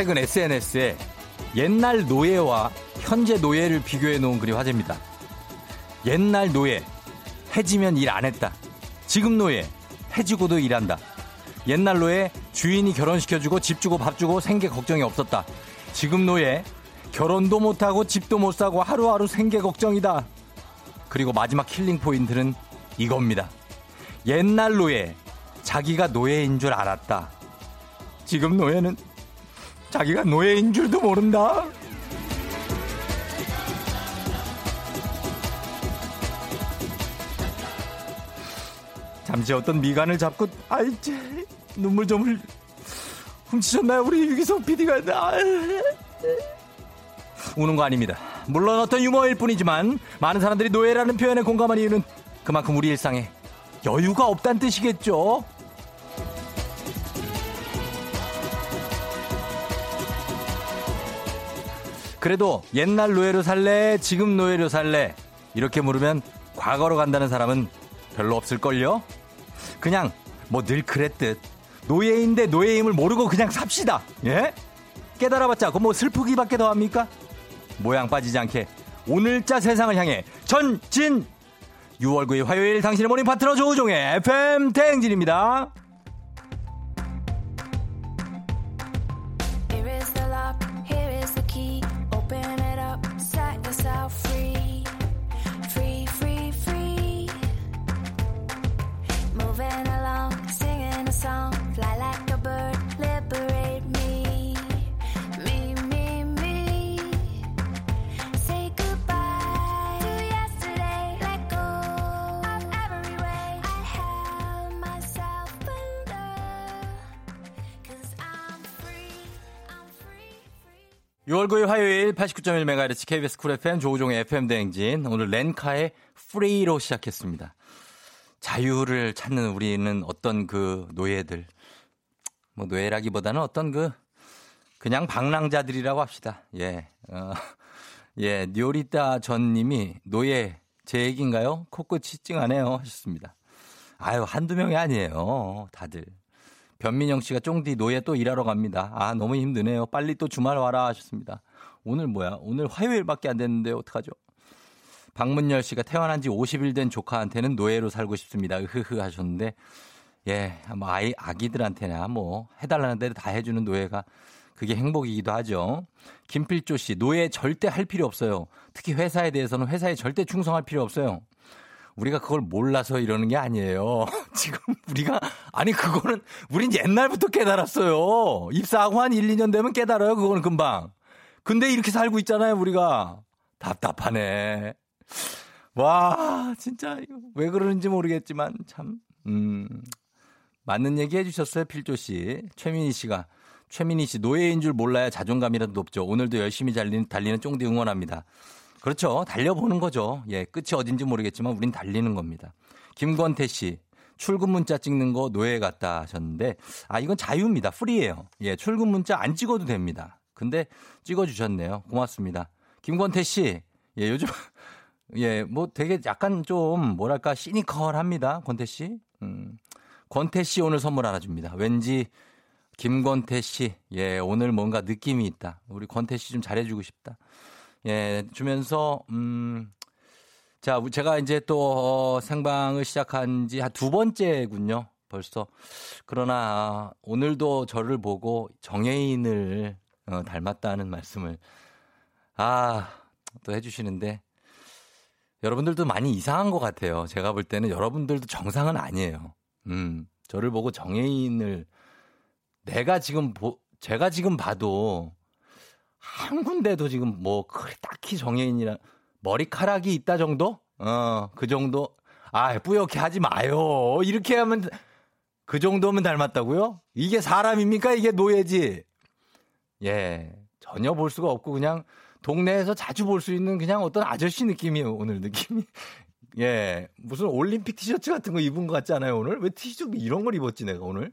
최근 SNS에 옛날 노예와 현재 노예를 비교해 놓은 글이 화제입니다. 옛날 노예, 해지면 일 안 했다. 지금 노예, 해지고도 일한다. 옛날 노예, 주인이 결혼시켜주고 집 주고 밥 주고 생계 걱정이 없었다. 지금 노예, 결혼도 못하고 집도 못 사고 하루하루 생계 걱정이다. 그리고 마지막 killing 포인트는 이겁니다. 옛날 노예, 자기가 노예인 줄 알았다. 지금 노예는 자기가 노예인 줄도 모른다. 잠시 어떤 미간을 잡고 아이제 눈물 좀 훔치셨나요 우리 유기석 PD가 아, 우는 거 아닙니다. 물론 어떤 유머일 뿐이지만 많은 사람들이 노예라는 표현에 공감한 이유는 그만큼 우리 일상에 여유가 없다는 뜻이겠죠. 그래도 옛날 노예로 살래? 지금 노예로 살래? 이렇게 물으면 과거로 간다는 사람은 별로 없을걸요? 그냥 뭐 늘 그랬듯 노예인데 노예임을 모르고 그냥 삽시다. 예? 깨달아봤자 그뭐 슬프기밖에 더 합니까? 모양 빠지지 않게 오늘자 세상을 향해 전진 6월 9일 화요일 당신의 모닝 파트너 조우종의 FM 대행진입니다. 6월 9일 화요일 89.1MHz KBS 쿨 FM 조우종의 FM 대행진. 오늘 렌카의 Free로 시작했습니다. 자유를 찾는 우리는 어떤 그 노예들. 뭐 노예라기보다는 어떤 그 그냥 방랑자들이라고 합시다. 예. 어, 예. 뇨리따 전 님이 노예 제 얘기인가요? 코끝이 찡하네요. 하셨습니다. 아유, 한두 명이 아니에요. 다들. 변민영 씨가 쫑디 노예 또 일하러 갑니다. 아, 너무 힘드네요. 빨리 또 주말 와라 하셨습니다. 오늘 뭐야? 오늘 화요일밖에 안 됐는데 어떡하죠? 박문열 씨가 태어난 지 50일 된 조카한테는 노예로 살고 싶습니다. 으흐흐 하셨는데 예, 뭐 아이 아기들한테나 뭐 해달라는 대로 다 해주는 노예가 그게 행복이기도 하죠. 김필조 씨 노예 절대 할 필요 없어요. 특히 회사에 대해서는 회사에 절대 충성할 필요 없어요. 우리가 그걸 몰라서 이러는 게 아니에요. 지금 우리가 아니 그거는 우린 옛날부터 깨달았어요. 입사하고 한 1, 2년 되면 깨달아요. 그거는 금방. 근데 이렇게 살고 있잖아요, 우리가. 답답하네. 와, 진짜 왜 그러는지 모르겠지만 참 음. 맞는 얘기 해 주셨어요, 필조 씨. 최민희 씨가. 최민희 씨, 노예인 줄 몰라야 자존감이라도 높죠. 오늘도 열심히 달리는, 달리는 쫑디 응원합니다. 그렇죠. 달려보는 거죠. 예, 끝이 어딘지 모르겠지만 우린 달리는 겁니다. 김권태 씨. 출근 문자 찍는 거 노예 같다 하셨는데 아 이건 자유입니다. 프리예요. 예, 출근 문자 안 찍어도 됩니다. 근데 찍어 주셨네요. 고맙습니다. 김권태 씨. 예, 요즘 예, 뭐 되게 약간 좀 뭐랄까 시니컬합니다. 권태 씨. 음. 권태 씨 오늘 선물 하나 줍니다. 왠지 김권태 씨. 예, 오늘 뭔가 느낌이 있다. 우리 권태 씨 좀 잘해 주고 싶다. 예, 주면서, 음, 자, 제가 이제 또 어, 생방을 시작한 지 한 두 번째군요. 벌써. 그러나 오늘도 저를 보고 정혜인을 어, 닮았다는 말씀을 아, 또 해주시는데 여러분들도 많이 이상한 것 같아요. 제가 볼 때는 여러분들도 정상은 아니에요. 음, 저를 보고 정혜인을 내가 지금 보, 제가 지금 봐도 한 군데도 지금 뭐 딱히 정해인이라 머리카락이 있다 정도? 어, 그 정도. 아, 뿌옇게 하지 마요. 이렇게 하면 그 정도면 닮았다고요? 이게 사람입니까? 이게 노예지. 예. 전혀 볼 수가 없고 그냥 동네에서 자주 볼 수 있는 그냥 어떤 아저씨 느낌이에요, 오늘 느낌이. 예. 무슨 올림픽 티셔츠 같은 거 입은 것 같지 않아요, 오늘? 왜 티셔츠 이런 걸 입었지, 내가 오늘?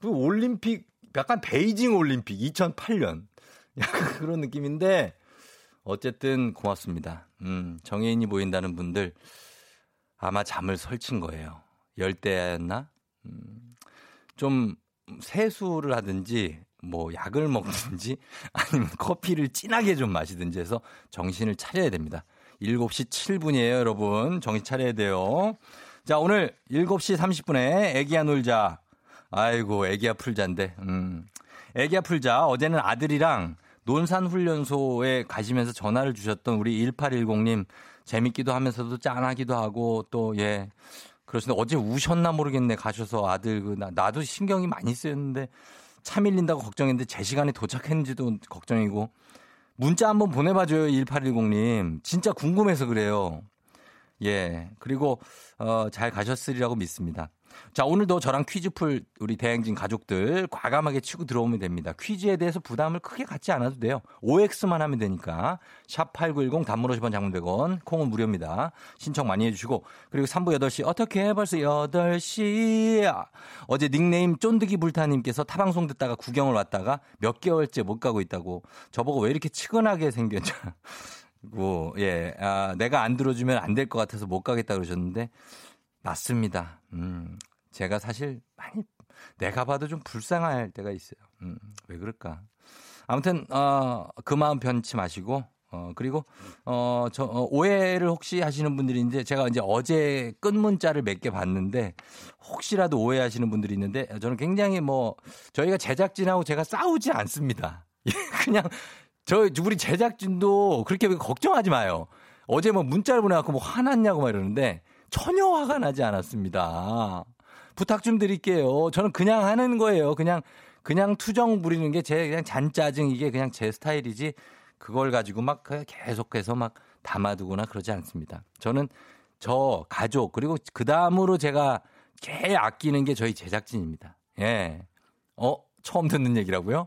그 올림픽, 약간 베이징 올림픽 2008년. 약간 그런 느낌인데, 어쨌든 고맙습니다. 음, 정혜인이 보인다는 분들 아마 잠을 설친 거예요. 열대야였나? 음, 좀 세수를 하든지 뭐 약을 먹든지 아니면 커피를 진하게 좀 마시든지 해서 정신을 차려야 됩니다. 7시 7분이에요, 여러분. 정신 차려야 돼요. 자, 오늘 7시 30분에 애기야 놀자. 아이고, 애기야 풀자인데. 음. 애기야 풀자. 어제는 아들이랑 논산훈련소에 가시면서 전화를 주셨던 우리 1810님 재밌기도 하면서도 짠하기도 하고 또 예. 그러시는데 어제 우셨나 모르겠네 가셔서 아들 그 나, 나도 신경이 많이 쓰였는데 차 밀린다고 걱정했는데 제 시간에 도착했는지도 걱정이고. 문자 한번 보내봐줘요 1810님. 진짜 궁금해서 그래요. 예. 그리고 어, 잘 가셨으리라고 믿습니다 자, 오늘도 저랑 퀴즈 풀 우리 대행진 가족들 과감하게 치고 들어오면 됩니다. 퀴즈에 대해서 부담을 크게 갖지 않아도 돼요. OX만 하면 되니까. 샵8910 단문 50원 장문 100원 콩은 무료입니다. 신청 많이 해주시고 그리고 3부 8시 어떻게 벌써 8시 어제 닉네임 쫀득이 불타님께서 타방송 듣다가 구경을 왔다가 몇 개월째 못 가고 있다고 저보고 왜 이렇게 치근하게 생겼냐. 고, 예, 아, 내가 안 들어주면 안 될 것 같아서 못 가겠다 그러셨는데 맞습니다. 음, 제가 사실 많이 내가 봐도 좀 불쌍할 때가 있어요. 음, 왜 그럴까? 아무튼 어, 그 마음 변치 마시고 어, 그리고 어, 저 어, 오해를 혹시 하시는 분들이 이제 제가 이제 어제 끝 문자를 몇 개 봤는데 혹시라도 오해하시는 분들이 있는데 저는 굉장히 뭐 저희가 제작진하고 제가 싸우지 않습니다. 그냥 저 우리 제작진도 그렇게 걱정하지 마요. 어제 뭐 문자를 보내갖고 뭐 화났냐고 막 이러는데 전혀 화가 나지 않았습니다. 부탁 좀 드릴게요. 저는 그냥 하는 거예요. 그냥 그냥 투정 부리는 게 제 그냥 잔짜증 이게 그냥 제 스타일이지 그걸 가지고 막 계속해서 막 담아두거나 그러지 않습니다. 저는 저 가족 그리고 그 다음으로 제가 제일 아끼는 게 저희 제작진입니다. 예. 어 처음 듣는 얘기라고요?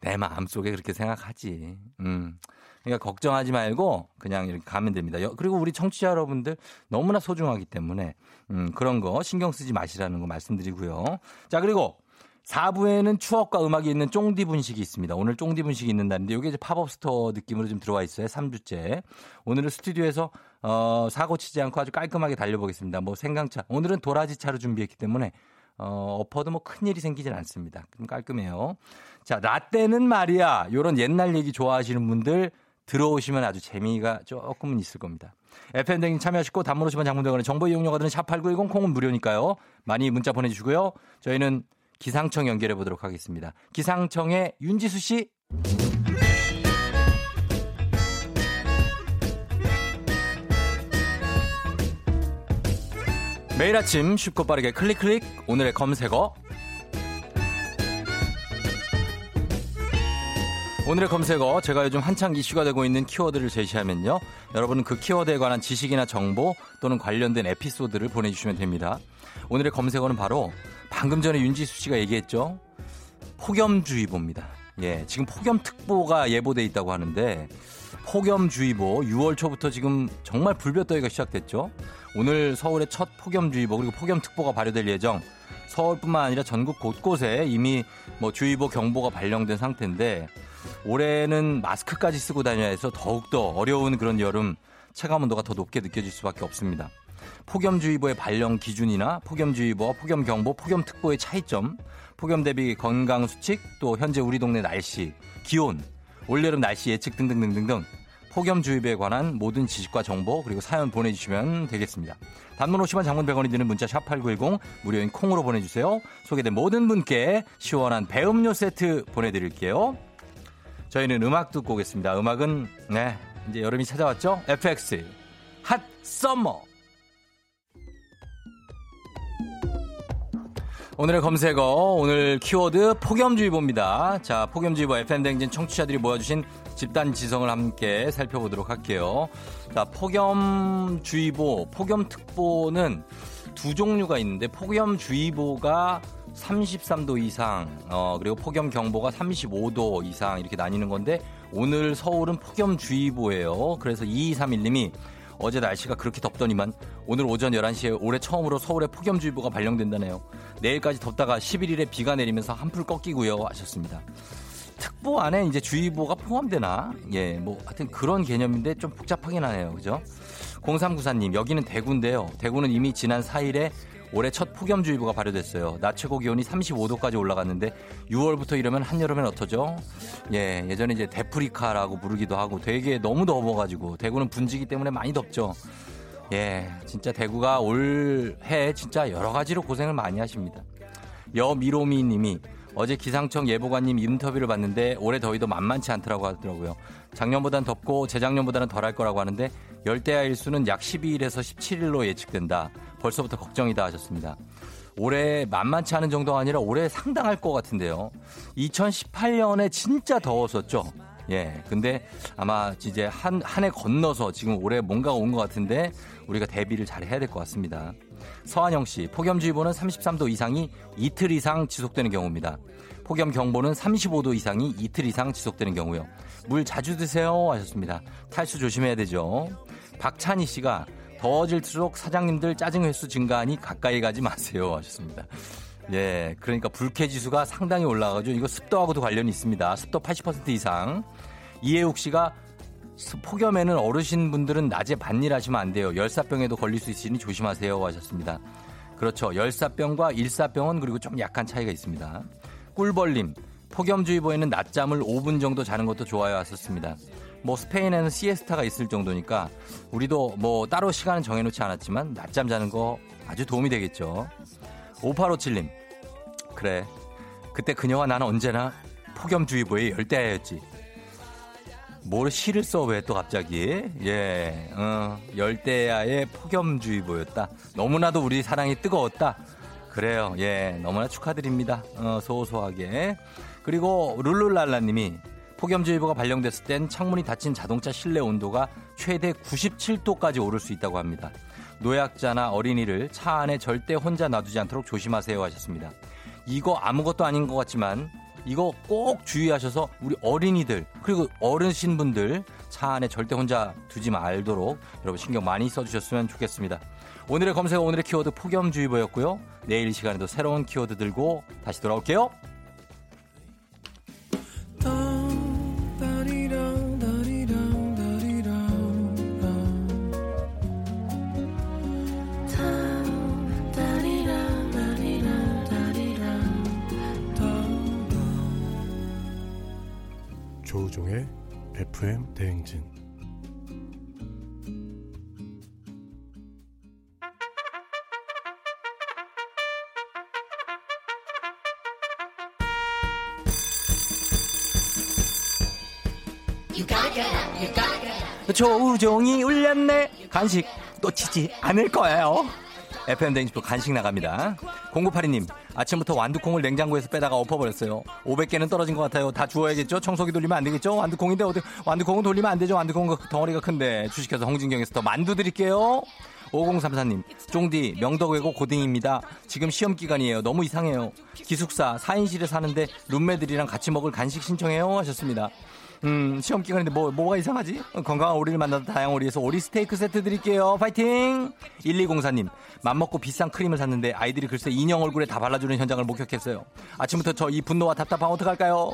내 마음속에 그렇게 생각하지. 음. 그러니까 걱정하지 말고 그냥 이렇게 가면 됩니다. 그리고 우리 청취자 여러분들 너무나 소중하기 때문에 음, 그런 거 신경 쓰지 마시라는 거 말씀드리고요. 자, 그리고 4부에는 추억과 음악이 있는 쫑디 분식이 있습니다. 오늘 쫑디 분식이 있는 날인데 이게 이제 pop-up store 느낌으로 좀 들어와 있어요. 3주째. 오늘은 스튜디오에서 어, 사고 치지 않고 아주 깔끔하게 달려보겠습니다. 뭐 생강차. 오늘은 도라지 차로 준비했기 때문에 어, 엎어도 뭐 큰일이 생기진 않습니다. 그럼 깔끔해요. 자, 라떼는 말이야. 요런 옛날 얘기 좋아하시는 분들 들어오시면 아주 재미가 조금은 있을 겁니다. FM댕진 참여하시고 단문 오시면 장문대원의 정보 이용료가 드는 샵8910 콩은 무료니까요. 많이 문자 보내주시고요. 저희는 기상청 연결해 보도록 하겠습니다. 기상청의 윤지수 씨. 매일 아침 쉽고 빠르게 클릭 클릭 오늘의 검색어 오늘의 검색어 제가 요즘 한창 이슈가 되고 있는 키워드를 제시하면요. 여러분은 그 키워드에 관한 지식이나 정보 또는 관련된 에피소드를 보내주시면 됩니다. 오늘의 검색어는 바로 방금 전에 윤지수 씨가 얘기했죠. 폭염주의보입니다. 예, 지금 폭염특보가 예보돼 있다고 하는데 폭염주의보 6월 초부터 지금 정말 불볕더위가 시작됐죠. 오늘 서울의 첫 폭염주의보 그리고 폭염특보가 발효될 예정. 서울뿐만 아니라 전국 곳곳에 이미 뭐 주의보 경보가 발령된 상태인데 올해는 마스크까지 쓰고 다녀야 해서 더욱더 어려운 그런 여름 체감 온도가 더 높게 느껴질 수밖에 없습니다. 폭염주의보의 발령 기준이나 폭염주의보와 폭염경보, 폭염특보의 차이점, 폭염 대비 건강 수칙, 또 현재 우리 동네 날씨, 기온, 올여름 날씨 예측 등등등등등 폭염주의보에 관한 모든 지식과 정보 그리고 사연 보내주시면 되겠습니다. 단문 50원 장문 100원이 드는 문자 샵 8910 무료인 콩으로 보내주세요. 소개된 모든 분께 시원한 배음료 세트 보내드릴게요. 저희는 음악 듣고 오겠습니다. 음악은 네 이제 여름이 찾아왔죠? FX Hot Summer 오늘의 검색어 오늘 키워드 폭염주의보입니다. 자 폭염주의보 FM대행진 청취자들이 모여주신 집단 지성을 함께 살펴보도록 할게요. 자 폭염주의보 폭염특보는 두 종류가 있는데 폭염주의보가 33도 이상, 어, 그리고 폭염 경보가 35도 이상 이렇게 나뉘는 건데 오늘 서울은 폭염주의보예요. 그래서 2231님이 어제 날씨가 그렇게 덥더니만 오늘 오전 11시에 올해 처음으로 서울에 폭염주의보가 발령된다네요. 내일까지 덥다가 11일에 비가 내리면서 한풀 꺾이고요. 하셨습니다. 특보 안에 이제 주의보가 포함되나? 예, 뭐 하여튼 그런 개념인데 좀 복잡하긴 하네요. 그죠? 0394님, 여기는 대구인데요. 대구는 이미 지난 4일에 올해 첫 폭염주의보가 발효됐어요. 낮 최고 기온이 35도까지 올라갔는데 6월부터 이러면 한여름엔 어떠죠? 예, 예전에 이제 데프리카라고 부르기도 하고 되게 너무 더워가지고 대구는 분지기 때문에 많이 덥죠. 예, 진짜 대구가 올해 진짜 여러 가지로 고생을 많이 하십니다. 여미로미 님이 어제 기상청 예보관님 인터뷰를 봤는데 올해 더위도 만만치 않더라고 하더라고요. 작년보단 덥고 재작년보다는 덜할 거라고 하는데 열대야 일수는 약 12일에서 17일로 예측된다. 벌써부터 걱정이다 하셨습니다. 올해 만만치 않은 정도가 아니라 올해 상당할 것 같은데요. 2018년에 진짜 더웠었죠. 예. 근데 아마 이제 한, 한 해 건너서 지금 올해 뭔가가 온 것 같은데 우리가 대비를 잘 해야 될 것 같습니다. 서한영 씨, 폭염주의보는 33도 이상이 이틀 이상 지속되는 경우입니다. 폭염 경보는 35도 이상이 이틀 이상 지속되는 경우요. 물 자주 드세요 하셨습니다. 탈수 조심해야 되죠. 박찬희 씨가 더워질수록 사장님들 짜증 횟수 증가하니 가까이 가지 마세요 하셨습니다. 예, 그러니까 불쾌 지수가 상당히 올라가죠. 이거 습도하고도 관련이 있습니다. 습도 80% 이상. 이해욱 씨가 폭염에는 어르신분들은 낮에 반일 하시면 안 돼요. 열사병에도 걸릴 수 있으니 조심하세요 하셨습니다. 그렇죠. 열사병과 일사병은 그리고 좀 약간 차이가 있습니다. 꿀벌님, 폭염주의보에는 낮잠을 5분 정도 자는 것도 좋아요 하셨습니다. 뭐 스페인에는 시에스타가 있을 정도니까 우리도 뭐 따로 시간은 정해놓지 않았지만 낮잠 자는 거 아주 도움이 되겠죠. 5857님, 그래. 그때 그녀와 나는 언제나 폭염주의보의 열대야였지. 뭘 시를 써 왜 또 갑자기 예 어, 열대야의 폭염주의보였다 너무나도 우리 사랑이 뜨거웠다 그래요 예 너무나 축하드립니다 어, 소소하게 그리고 룰룰랄라님이 폭염주의보가 발령됐을 땐 창문이 닫힌 자동차 실내 온도가 최대 97도까지 오를 수 있다고 합니다 노약자나 어린이를 차 안에 절대 혼자 놔두지 않도록 조심하세요 하셨습니다 이거 아무것도 아닌 것 같지만 이거 꼭 주의하셔서 우리 어린이들 그리고 어르신분들 차 안에 절대 혼자 두지 말도록 여러분 신경 많이 써주셨으면 좋겠습니다. 오늘의 검색 오늘의 키워드 폭염주의보였고요. 내일 이 시간에도 새로운 키워드 들고 다시 돌아올게요. FM 대행진 조우종이 울렸네 간식 놓치지 않을 거예요. FM 댕지표 간식 나갑니다. 0982님, 아침부터 완두콩을 냉장고에서 빼다가 엎어버렸어요. 500개는 떨어진 것 같아요. 다 주워야겠죠? 청소기 돌리면 안 되겠죠? 완두콩인데 어디, 완두콩은 돌리면 안 되죠? 완두콩 덩어리가 큰데. 주식회사 홍진경에서 더 만두 드릴게요. 5034님, 쫑디, 명덕외고 고딩입니다. 지금 시험 기간이에요. 너무 이상해요. 기숙사, 4인실에 사는데 룸메들이랑 같이 먹을 간식 신청해요. 하셨습니다. 음, 시험 기간인데 뭐, 뭐가 이상하지? 건강한 오리를 만나다 다양한 오리에서 오리 스테이크 세트 드릴게요. 파이팅! 1204님, 맘먹고 비싼 크림을 샀는데 아이들이 글쎄 인형 얼굴에 다 발라주는 현장을 목격했어요. 아침부터 저 이 분노와 답답함 어떡할까요?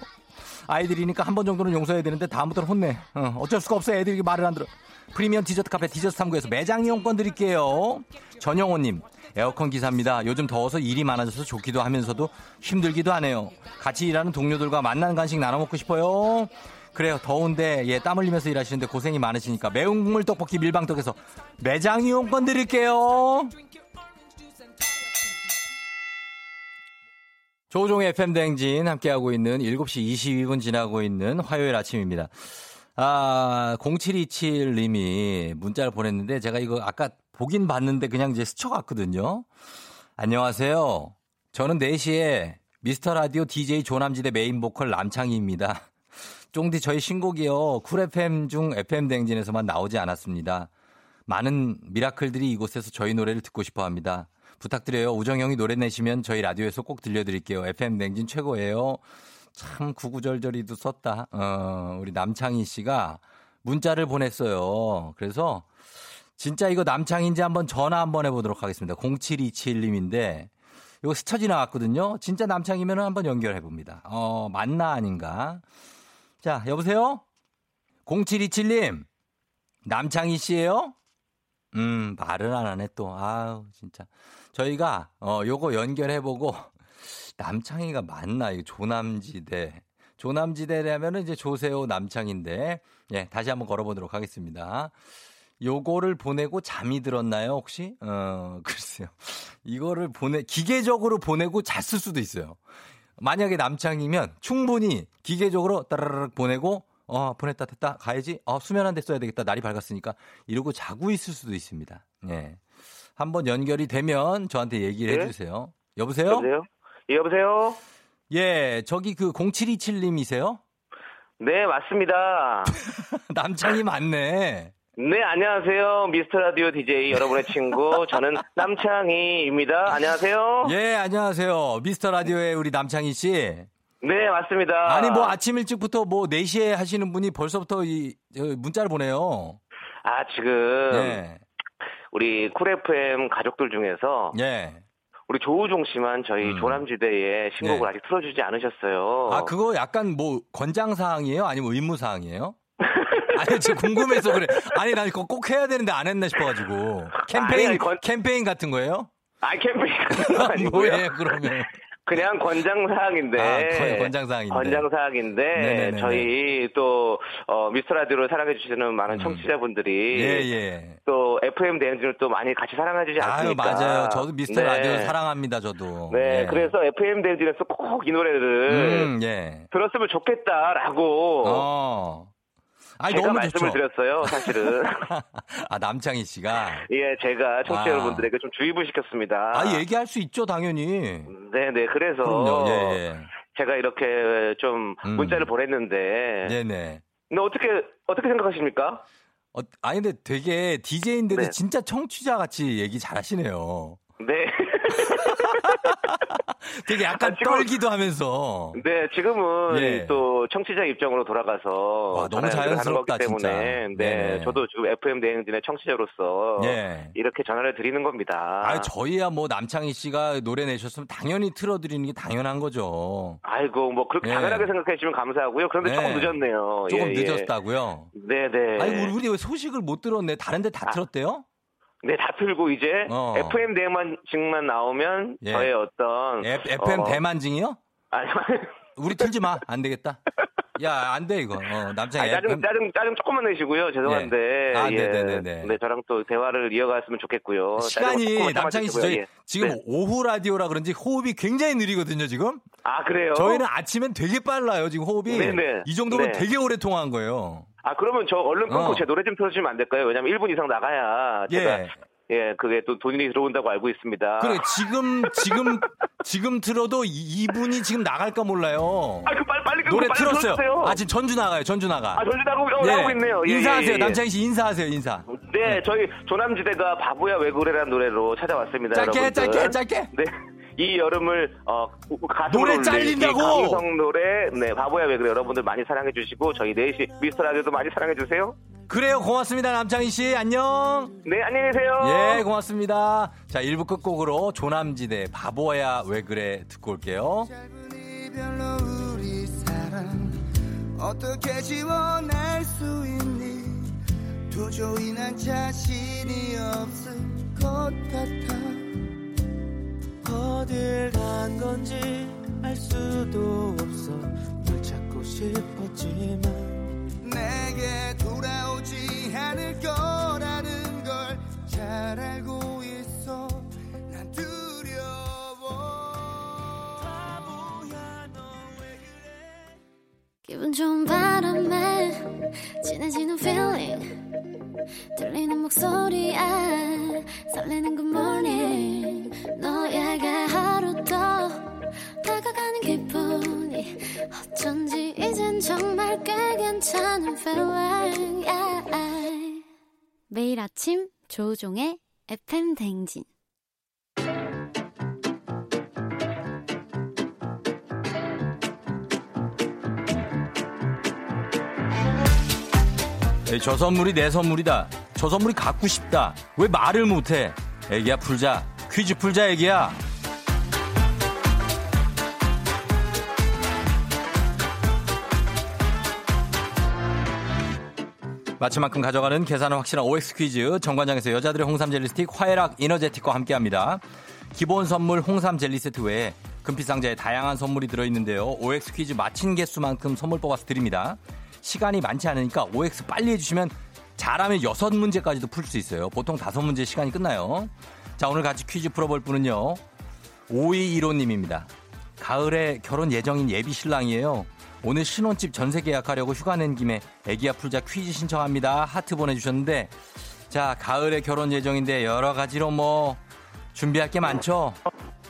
아이들이니까 한 번 정도는 용서해야 되는데 다음부터는 혼내. 어, 어쩔 수가 없어요. 애들이 말을 안 들어. 프리미엄 디저트 카페 디저트 탐구에서 매장 이용권 드릴게요. 전영호님, 에어컨 기사입니다. 요즘 더워서 일이 많아져서 좋기도 하면서도 힘들기도 하네요. 같이 일하는 동료들과 만난 간식 나눠 먹고 싶어요. 그래요. 더운데 예, 땀 흘리면서 일하시는데 고생이 많으시니까 매운 국물 떡볶이 밀방떡에서 매장 이용권 드릴게요. 조종의 FM 대행진 함께하고 있는 7시 22분 지나고 있는 화요일 아침입니다. 아, 0727님이 문자를 보냈는데 제가 이거 아까 보긴 봤는데 그냥 이제 스쳐갔거든요. 안녕하세요. 저는 4시에 미스터 라디오 DJ 조남지대 메인 보컬 남창희입니다. 쫑디 저희 신곡이요. 쿨 FM 중 FM 대행진에서만 나오지 않았습니다. 많은 미라클들이 이곳에서 저희 노래를 듣고 싶어 합니다. 부탁드려요. 우종형이 노래 내시면 저희 라디오에서 꼭 들려드릴게요. FM 대행진 최고예요. 참 구구절절이도 썼다. 어, 우리 남창희 씨가 문자를 보냈어요. 그래서 진짜 이거 남창인지 한번 전화 한번 해보도록 하겠습니다. 0727님인데 이거 스쳐 지 나왔거든요. 진짜 남창이면 한번 연결해 봅니다. 어, 맞나 아닌가? 자, 여보세요? 0727님, 남창희 씨예요? 음, 말을 안 하네 또. 아우, 진짜. 저희가 어 요거 연결해 보고 남창희가 맞나? 이거 조남지대. 조남지대라면은 이제 조세호 남창인데. 예, 다시 한번 걸어 보도록 하겠습니다. 요거를 보내고 잠이 들었나요, 혹시? 어, 글쎄요. 이거를 보내, 기계적으로 보내고 잤을 수도 있어요. 만약에 남창이면 충분히 기계적으로 따라락 보내고, 어, 보냈다, 됐다, 가야지. 어, 수면 안 됐어야 되겠다. 날이 밝았으니까. 이러고 자고 있을 수도 있습니다. 예. 한번 연결이 되면 저한테 얘기를 네? 해주세요. 여보세요? 여보세요? 예, 여보세요? 예, 저기 그 0727님이세요? 네, 맞습니다. 남창희 맞네. 네, 안녕하세요. 미스터 라디오 DJ 여러분의 친구. 저는 남창희입니다. 안녕하세요. 예, 안녕하세요. 미스터 라디오의 우리 남창희 씨. 네, 맞습니다. 아니 뭐 아침 일찍부터 뭐 4시에 하시는 분이 벌써부터 이 저, 문자를 보내요. 아, 지금 예. 우리 쿨 FM 가족들 중에서 예. 우리 조우종 씨만 저희 음. 조남지대의 신곡을 네. 아직 틀어주지 않으셨어요. 아, 그거 약간 뭐 권장 사항이에요? 아니면 의무 사항이에요? 아니, 지금 궁금해서 그래. 아니, 난 그거 꼭 해야 되는데 안 했나 싶어가지고. 캠페인, 아니, 아니, 권- 캠페인 같은 거예요? 아, 캠페인 아니고요. 뭐예요, 그러면? 그냥 권장 사항인데. 아, 권- 권장 사항인데. 권장 사항인데 네네네네. 저희 또 어, 미스터 라디오를 사랑해 주시는 많은 음. 청취자분들이 예, 예. 또 FM 대행진을 또 많이 같이 사랑해 주지 아유, 않습니까? 맞아요. 저도 미스터 네. 라디오 사랑합니다, 저도. 네, 예. 그래서 FM 대행진에서 꼭 이 노래를 음, 예. 들었으면 좋겠다라고 어. 아니, 제가 너무 말씀을 좋죠. 드렸어요, 사실은. 아, 남창희 씨가. 예, 제가 청취자 아. 여러분들에게 좀 주의를 시켰습니다. 아, 얘기할 수 있죠, 당연히. 네, 네. 그래서 그럼요, 예, 예. 제가 이렇게 좀 음. 문자를 보냈는데 네네. 근데 어떻게 어떻게 생각하십니까? 어, 아니, 근데 되게 DJ인데도 네. 진짜 청취자 같이 얘기 잘 하시네요. 네. 되게 약간 아, 지금- 떨기도 하면서. 네, 지금은 예. 또 청취자 입장으로 돌아가서 와, 너무 자연스럽다, 거기 때문에 진짜. 네, 네네. 저도 지금 FM 대행진의 청취자로서 예. 이렇게 전화를 드리는 겁니다. 아, 저희야 뭐 남창희 씨가 노래 내셨으면 당연히 틀어드리는 게 당연한 거죠. 아이고 뭐 그렇게 예. 당연하게 생각해 주시면 감사하고요. 그런데 네. 조금 늦었네요. 조금 예, 예. 늦었다고요. 네, 네. 아니, 우리, 소식을 못 들었네. 다른 데 다 아. 틀었대요? 네, 다 틀고 이제 어. FM 대행만증만 나오면 예. 저의 어떤 F, FM 어, 대만징이요? 아니, 우리 틀지 마. 안 되겠다. 야, 안 돼, 이거. 어, 남창희. 아니, 짜증, FM 짜증, 짜증 조금만 내시고요. 죄송한데. 예. 아, 예. 네네네네. 네, 저랑 또 대화를 이어갔으면 좋겠고요. 짜증 시간이 남창희 씨. 저희 예. 지금 네. 오후 라디오라 그런지 호흡이 굉장히 느리거든요 지금 아, 그래요? 저희는 아침엔 되게 빨라요 지금 호흡이 네네. 이 정도면 네. 되게 오래 통화한 거예요 아, 그러면 저 얼른 끊고 어. 제 노래 좀 틀어주시면 안 될까요? 왜냐면 1분 이상 나가야 제가, 예 예, 그게 또 돈이 들어온다고 알고 있습니다. 그래 지금 지금 지금 들어도 이, 이분이 지금 나갈까 몰라요 아, 그 빨리, 빨리 끊고 노래 빨리 틀었어요 틀어주세요. 아 지금 전주 나가요 전주 나가 아, 전주 나가고, 어, 나오고 있네요. 예, 인사하세요 예, 예. 남창희 씨 인사하세요 인사 네, 저희 조남지대가 바보야 왜 그래라는 노래로 찾아왔습니다. 짧게 여러분들. 짧게 짧게 네. 이 여름을 어 노래 잘린다고! 이 감성 노래 네 바보야 왜 그래 여러분들 많이 사랑해 주시고 저희 4시 미스터 라디오도 많이 사랑해 주세요. 그래요. 고맙습니다 남창희 씨. 안녕. 네 안녕히 계세요. 예 고맙습니다. 자 1부 끝곡으로 조남지대 바보야 왜 그래 듣고 올게요. 어떻게 지워낼 수 있니? 도저히 난 자신이 없을 것 같아. 어딜 간 건지 알 수도 없어. 널 찾고 싶었지만 내게 돌아오지 않을 거라는 걸 잘 알고 있어. 난 두려워. 바보야 너왜 그래? 기분 좋은 바람에 진해지는 feeling. 들리는 목소리에 설레는 good morning. 너에게 하루 더 다가가는 기분이 어쩐지 정말 꽤 괜찮은 feeling. Yeah. 아. 매일 아침 조종의 FM 댕진. 에이, 저 선물이 내 선물이다. 저 선물이 갖고 싶다. 왜 말을 못해? 애기야 풀자. 퀴즈 풀자 애기야. 마침만큼 가져가는 계산은 확실한 OX 퀴즈 정관장에서 여자들의 홍삼 젤리 스틱 화해락 이너제틱과 함께합니다. 기본 선물 홍삼 젤리 세트 외에 금빛 상자에 다양한 선물이 들어있는데요. OX 퀴즈 마친 개수만큼 선물 뽑아서 드립니다. 시간이 많지 않으니까 OX 빨리 해주시면 잘하면 여섯 문제까지도 풀 수 있어요. 보통 다섯 문제 시간이 끝나요. 자 오늘 같이 퀴즈 풀어볼 분은요. 5215님입니다. 가을에 결혼 예정인 예비 신랑이에요. 오늘 신혼집 전세 계약하려고 휴가 낸 김에 애기야 풀자 퀴즈 신청합니다. 하트 보내주셨는데 자 가을에 결혼 예정인데 여러 가지로 뭐 준비할 게 많죠.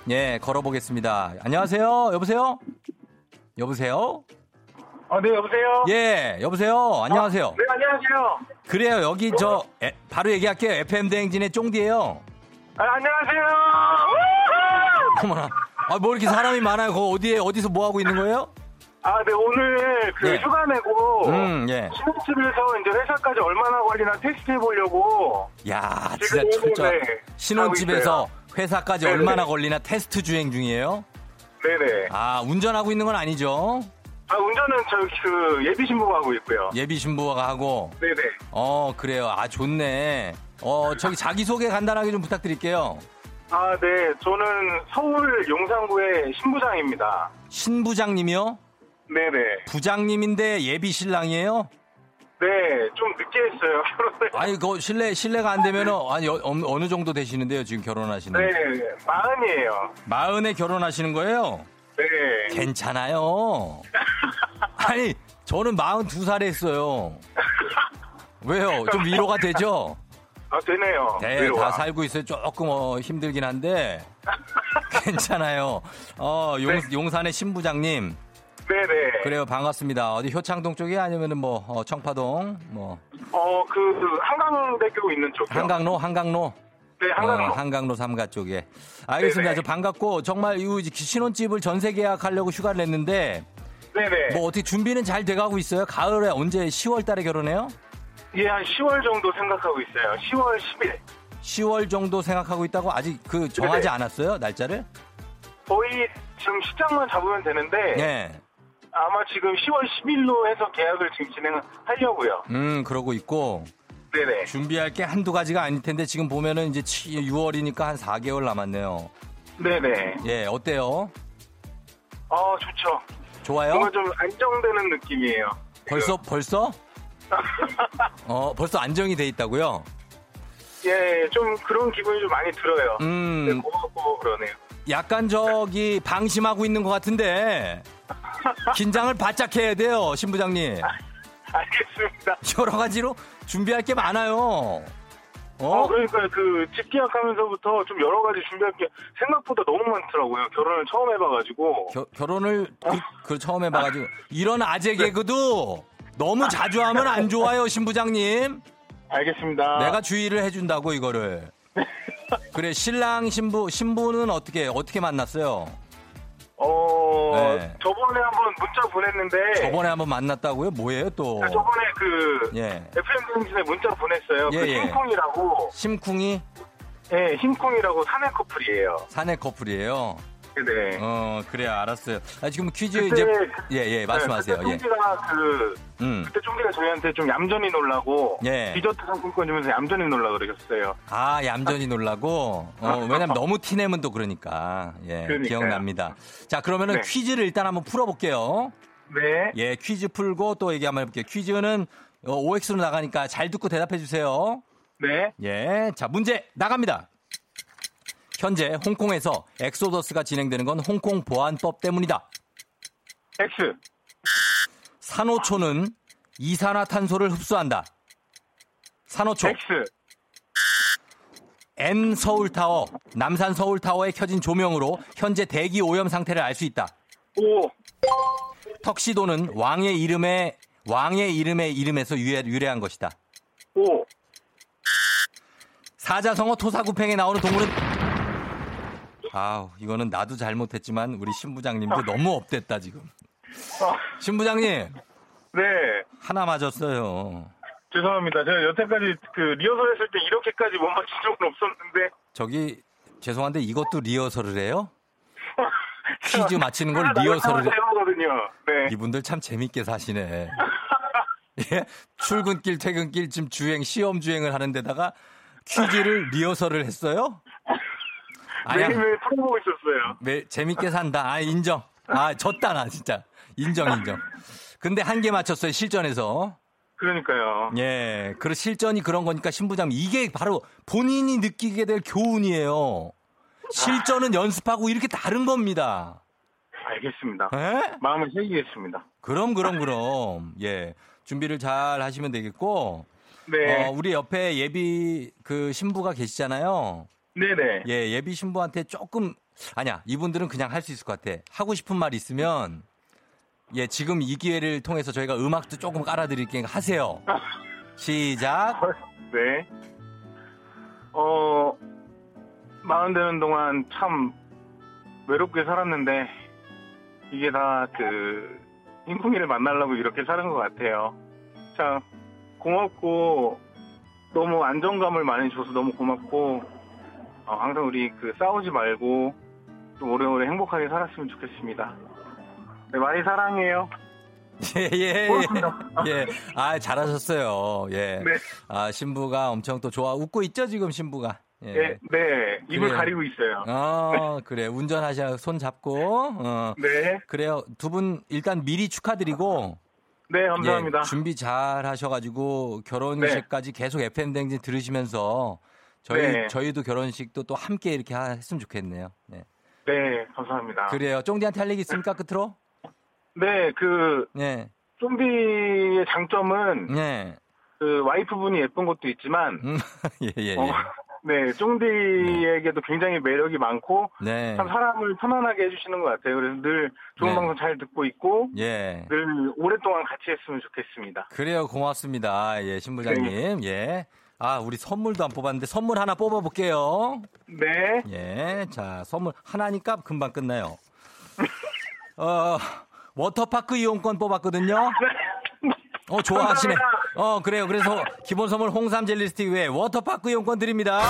예 걸어보겠습니다. 안녕하세요. 여보세요. 여보세요. 아, 네, 여보세요? 예 여보세요. 안녕하세요. 네, 안녕하세요. 그래요 여기 저 에, 바로 얘기할게요. FM 대행진의 쫑디예요. 아, 안녕하세요. 어머나. 아, 뭐 이렇게 사람이 많아요. 거 어디에, 어디서 뭐 하고 있는 거예요? 아, 네, 오늘 그 네. 휴가 내고 음, 예. 신혼집에서 이제 회사까지 얼마나 걸리나 테스트 해보려고 야, 진짜 철저. 네, 신혼집에서 회사까지 네네. 얼마나 걸리나 테스트 주행 중이에요? 네네. 아, 운전하고 있는 건 아니죠? 아, 운전은 저기 그 예비 신부가 하고 있고요. 예비 신부가 하고. 네네. 어, 그래요. 아, 좋네. 어, 저기 자기 소개 간단하게 좀 부탁드릴게요. 아, 네. 저는 서울 용산구의 신부장입니다. 신부장님이요? 네네. 부장님인데 예비 신랑이에요? 네, 좀 늦게 했어요, 결혼을. 아니, 그 실례, 실례가 안 되면은, 아니, 어, 어느 정도 되시는데요, 지금 결혼하시는? 네, 마흔이에요. 마흔에 결혼하시는 거예요? 네. 괜찮아요. 아니, 저는 42살에 했어요. 왜요? 좀 위로가 되죠? 아, 되네요. 네, 위로가. 다 살고 있어요. 조금 어, 힘들긴 한데. 괜찮아요. 어, 용, 네. 용산의 신부장님. 네네. 그래요, 반갑습니다. 어디 효창동 쪽이 아니면은 뭐, 어, 청파동, 뭐, 어, 그, 그 한강대교 있는 쪽이요. 한강로, 한강로. 네, 한강로. 어, 한강로 삼가 쪽에. 알겠습니다. 네네. 저 반갑고, 정말 이 신혼집을 전세 계약하려고 휴가를 냈는데, 네네. 뭐 어떻게 준비는 잘 돼가고 있어요? 가을에 언제 10월 달에 결혼해요? 예, 한 10월 정도 생각하고 있어요. 10월 10일. 10월 정도 생각하고 있다고 아직 그 정하지 네네. 않았어요? 날짜를? 거의 지금 시장만 잡으면 되는데 네. 아마 지금 10월 10일로 해서 계약을 지금 진행하려고요. 음, 그러고 있고 네네. 준비할 게 한두 가지가 아닐 텐데 지금 보면은 이제 6월이니까 한 4개월 남았네요. 네네. 예, 어때요? 어, 좋죠. 좋아요? 뭔가 좀 안정되는 느낌이에요. 벌써 벌써? 어, 벌써 안정이 돼 있다고요? 예, 좀 그런 기분이 좀 많이 들어요. 네, 음, 고맙고 그러네요. 약간 저기 방심하고 있는 것 같은데 긴장을 바짝 해야 돼요, 신부장님. 알겠습니다. 여러 가지로 준비할 게 많아요. 어, 어? 그러니까 그 집 계약하면서부터 좀 여러 가지 준비할 게 생각보다 너무 많더라고요. 결혼을 처음 해봐가지고. 겨- 결혼을 그, 그 처음 해봐가지고 이런 아재 개그도 너무 자주 하면 안 좋아요, 신부장님. 알겠습니다. 내가 주의를 해준다고 이거를. 그래 신랑 신부 신부는 어떻게 어떻게 만났어요? 어, 네. 저번에 한번 문자 보냈는데. 저번에 한번 만났다고요? 뭐예요 또? 아, 저번에 그 예. FM 등진에 문자 보냈어요. 예, 그 예. 힘콩이라고. 심쿵이 예, 힘콩이라고 사내 커플이에요. 사내 커플이에요. 네. 어 그래 알았어요. 아, 지금 퀴즈 그때- 이제 예예 말씀하세요. 네, 그때 예. 쫑디가 그 음. 그때 쫑디가 저희한테 좀 얌전히 놀라고 예. 디저트 상품권 주면서 얌전히 놀라 그러셨어요. 아, 얌전히 놀라고? 어, 왜냐면 너무 티내면 또 그러니까. 예, 그러니까요. 기억납니다. 자, 그러면은 네. 퀴즈를 일단 한번 풀어볼게요. 네. 예, 퀴즈 풀고 또 얘기 한번 해볼게요. 퀴즈는 어, OX로 나가니까 잘 듣고 대답해 주세요. 네. 예, 자, 문제 나갑니다. 현재 홍콩에서 엑소더스가 진행되는 건 홍콩 보안법 때문이다. X. 산호초는 이산화탄소를 흡수한다. 산호초. X. N 서울타워, 남산 서울타워에 켜진 조명으로 현재 대기 오염 상태를 알 수 있다. O. 턱시도는 왕의 이름에 왕의 이름의 이름에서 유래, 유래한 것이다. O. 사자성어 토사구팽에 나오는 동물은 아우 이거는 나도 잘못했지만 우리 신부장님도 너무 업됐다 지금. 어, 신부장님 네. 하나 맞았어요. 죄송합니다. 제가 여태까지 그 리허설 했을 때 이렇게까지 못 맞춘 적은 없었는데. 저기 죄송한데 이것도 리허설을 해요? 퀴즈 맞히는 걸 리허설을 해. 해보거든요. 네. 이분들 참 재밌게 사시네. 예? 출근길, 퇴근길 지금 주행, 시험 주행을 하는 데다가 퀴즈를 리허설을 했어요? 아니야. 매일매일 풀어보고 있었어요. 매, 재밌게 산다. 아, 인정. 아, 졌다, 나, 진짜. 인정, 인정. 근데 한 개 맞췄어요, 실전에서. 그러니까요. 예. 그 실전이 그런 거니까 신부장 이게 바로 본인이 느끼게 될 교훈이에요. 실전은 연습하고 이렇게 다른 겁니다. 알겠습니다. 예? 마음을 새기겠습니다. 그럼, 그럼, 그럼. 예. 준비를 잘 하시면 되겠고. 네. 어, 우리 옆에 예비 그 신부가 계시잖아요. 네네. 예, 예비 신부한테 조금 아니야. 이분들은 그냥 할 수 있을 것 같아. 하고 싶은 말 있으면 예, 지금 이 기회를 통해서 저희가 음악도 조금 깔아 드릴게요. 하세요. 시작. 네. 어, 마흔 되는 동안 참 외롭게 살았는데, 이게 다 그, 흰풍이를 만나려고 이렇게 사는 것 같아요. 참, 고맙고, 너무 안정감을 많이 줘서 너무 고맙고, 어, 항상 우리 그 싸우지 말고, 또 오래오래 행복하게 살았으면 좋겠습니다. 네, 많이 사랑해요. 예, 예. 예. 예. 아, 잘하셨어요. 예. 네. 아, 신부가 엄청 또 좋아. 웃고 있죠, 지금 신부가. 예. 네, 네. 입을 그래요. 가리고 있어요. 어, 그래. 운전하셔. 손 잡고. 어. 네. 그래요. 두 분 일단 미리 축하드리고 네, 감사합니다. 예, 준비 잘 하셔가지고 결혼식까지 계속 FM 댕진 들으시면서 저희 네. 저희도 결혼식도 또 함께 이렇게 하- 했으면 좋겠네요. 네. 네, 감사합니다. 그래요. 쫑디한테 할 얘기 있습니까 끝으로? 네, 그 네, 좀비의 장점은 네, 그 와이프분이 예쁜 것도 있지만, 음, 예, 예, 예. 어, 네, 쫑디에게도 굉장히 매력이 많고 네, 참 사람을 편안하게 해주시는 것 같아요. 그래서 늘 좋은 네. 방송 잘 듣고 있고 예. 늘 오랫동안 같이 했으면 좋겠습니다. 그래요. 고맙습니다. 예, 신부장님. 예. 아, 우리 선물도 안 뽑았는데 선물 하나 뽑아볼게요. 네, 예, 자, 선물 하나니까 금방 끝나요. 어, 워터파크 이용권 뽑았거든요. 어, 좋아하시네. 어, 그래요. 그래서 기본 선물 홍삼 젤리 스틱 외에 워터파크 이용권 드립니다.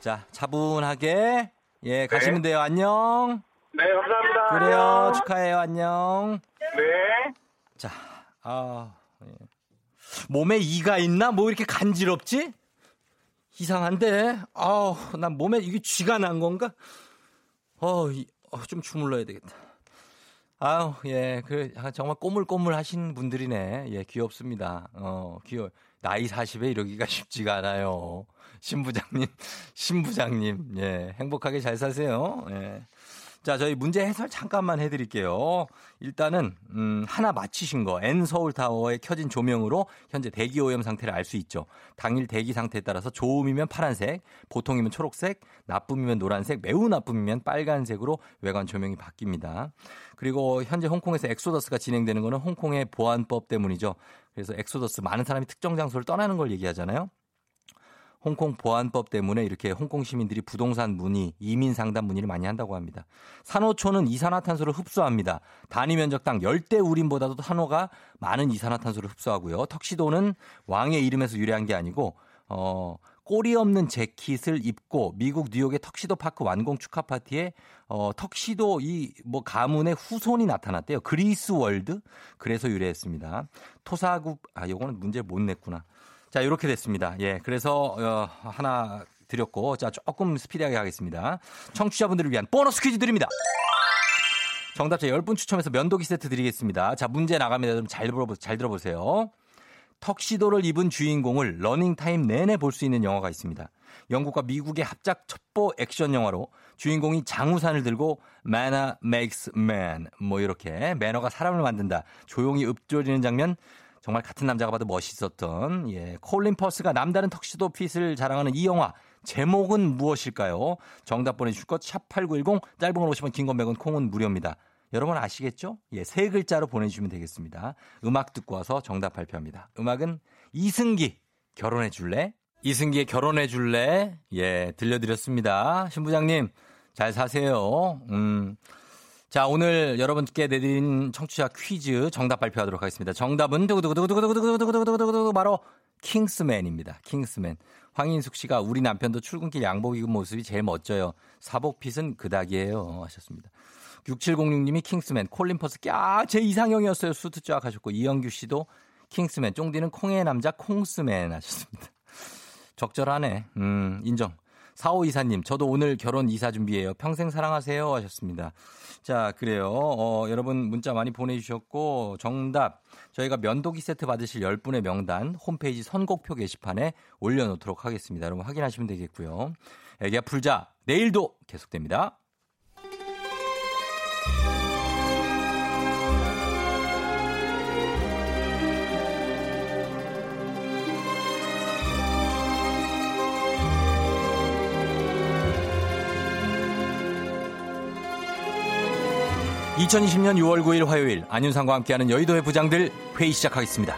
자, 차분하게. 예, 가시면 돼요. 안녕. 네, 감사합니다. 그래요. 축하해요. 안녕. 네. 자, 아, 예. 몸에 이가 있나? 뭐 이렇게 간지럽지? 이상한데? 아우, 난 몸에 이게 쥐가 난 건가? 어, 이- 어, 좀 주물러야 되겠다. 아우, 예, 그, 아, 정말 꼬물꼬물 하신 분들이네. 예, 귀엽습니다. 어, 귀여워. 나이 40에 이러기가 쉽지가 않아요. 신부장님, 신부장님, 예, 행복하게 잘 사세요. 예. 자, 저희 문제 해설 잠깐만 해드릴게요. 일단은, 음, 하나 맞히신 거, N 서울타워에 켜진 조명으로 현재 대기 오염 상태를 알 수 있죠. 당일 대기 상태에 따라서 좋음이면 파란색, 보통이면 초록색, 나쁨이면 노란색, 매우 나쁨이면 빨간색으로 외관 조명이 바뀝니다. 그리고 현재 홍콩에서 엑소더스가 진행되는 거는 홍콩의 보안법 때문이죠. 그래서 엑소더스 많은 사람이 특정 장소를 떠나는 걸 얘기하잖아요. 홍콩 보안법 때문에 이렇게 홍콩 시민들이 부동산 문의, 이민 상담 문의를 많이 한다고 합니다. 산호초는 이산화탄소를 흡수합니다. 단위 면적당 열대 우림보다도 산호가 많은 이산화탄소를 흡수하고요. 턱시도는 왕의 이름에서 유래한 게 아니고 어 꼬리 없는 재킷을 입고 미국 뉴욕의 턱시도 파크 완공 축하 파티에 어 턱시도 이 뭐 가문의 후손이 나타났대요. 그리스월드 그래서 유래했습니다. 토사구 아 요거는 문제 못 냈구나. 자, 이렇게 됐습니다. 예. 그래서 어, 하나 드렸고 자, 조금 스피디하게 하겠습니다. 청취자분들을 위한 보너스 퀴즈 드립니다. 정답자 10분 추첨해서 면도기 세트 드리겠습니다. 자, 문제 나갑니다. 여러분 잘, 들어보, 잘 들어보세요. 턱시도를 입은 주인공을 러닝타임 내내 볼 수 있는 영화가 있습니다. 영국과 미국의 합작 첩보 액션 영화로 주인공이 장우산을 들고 manner makes man 뭐 이렇게 매너가 사람을 만든다. 조용히 읊조리는 장면 정말 같은 남자가 봐도 멋있었던 예, 콜린 퍼스가 남다른 턱시도 핏을 자랑하는 이 영화 제목은 무엇일까요? 정답 보내주실 것 샵8910 짧은 건 50원 긴 건 100원 콩은 무료입니다. 여러분 아시겠죠? 예, 세 글자로 보내주시면 되겠습니다. 음악 듣고 와서 정답 발표합니다. 음악은 이승기 결혼해 줄래? 이승기의 결혼해 줄래? 예, 들려드렸습니다. 신부장님 잘 사세요. 음. 자, 오늘 여러분께 내드린 청취자 퀴즈 정답 발표하도록 하겠습니다. 정답은 두구두구두구두구두구두구두구두구두구 바로 킹스맨입니다. 킹스맨. 황인숙 씨가 우리 남편도 출근길 양복 입은 모습이 제일 멋져요. 사복fit은 그닥이에요. 하셨습니다. 6706님이 킹스맨, 콜린 퍼스, 야, 제 이상형이었어요. 수트 쫙 하셨고, 이영규 씨도 킹스맨, 쫑디는 콩의 남자 콩스맨 하셨습니다. 적절하네. 음, 인정. 4524님, 저도 오늘 결혼 이사 준비해요. 평생 사랑하세요. 하셨습니다. 자, 그래요. 어, 여러분 문자 많이 보내주셨고, 정답. 저희가 면도기 세트 받으실 10분의 명단 홈페이지 선곡표 게시판에 올려놓도록 하겠습니다. 여러분 확인하시면 되겠고요. 애기야 풀자. 내일도 계속됩니다. (2020년 6월 9일) 화요일 안윤상과 함께하는 여의도의 부장들 회의 시작하겠습니다.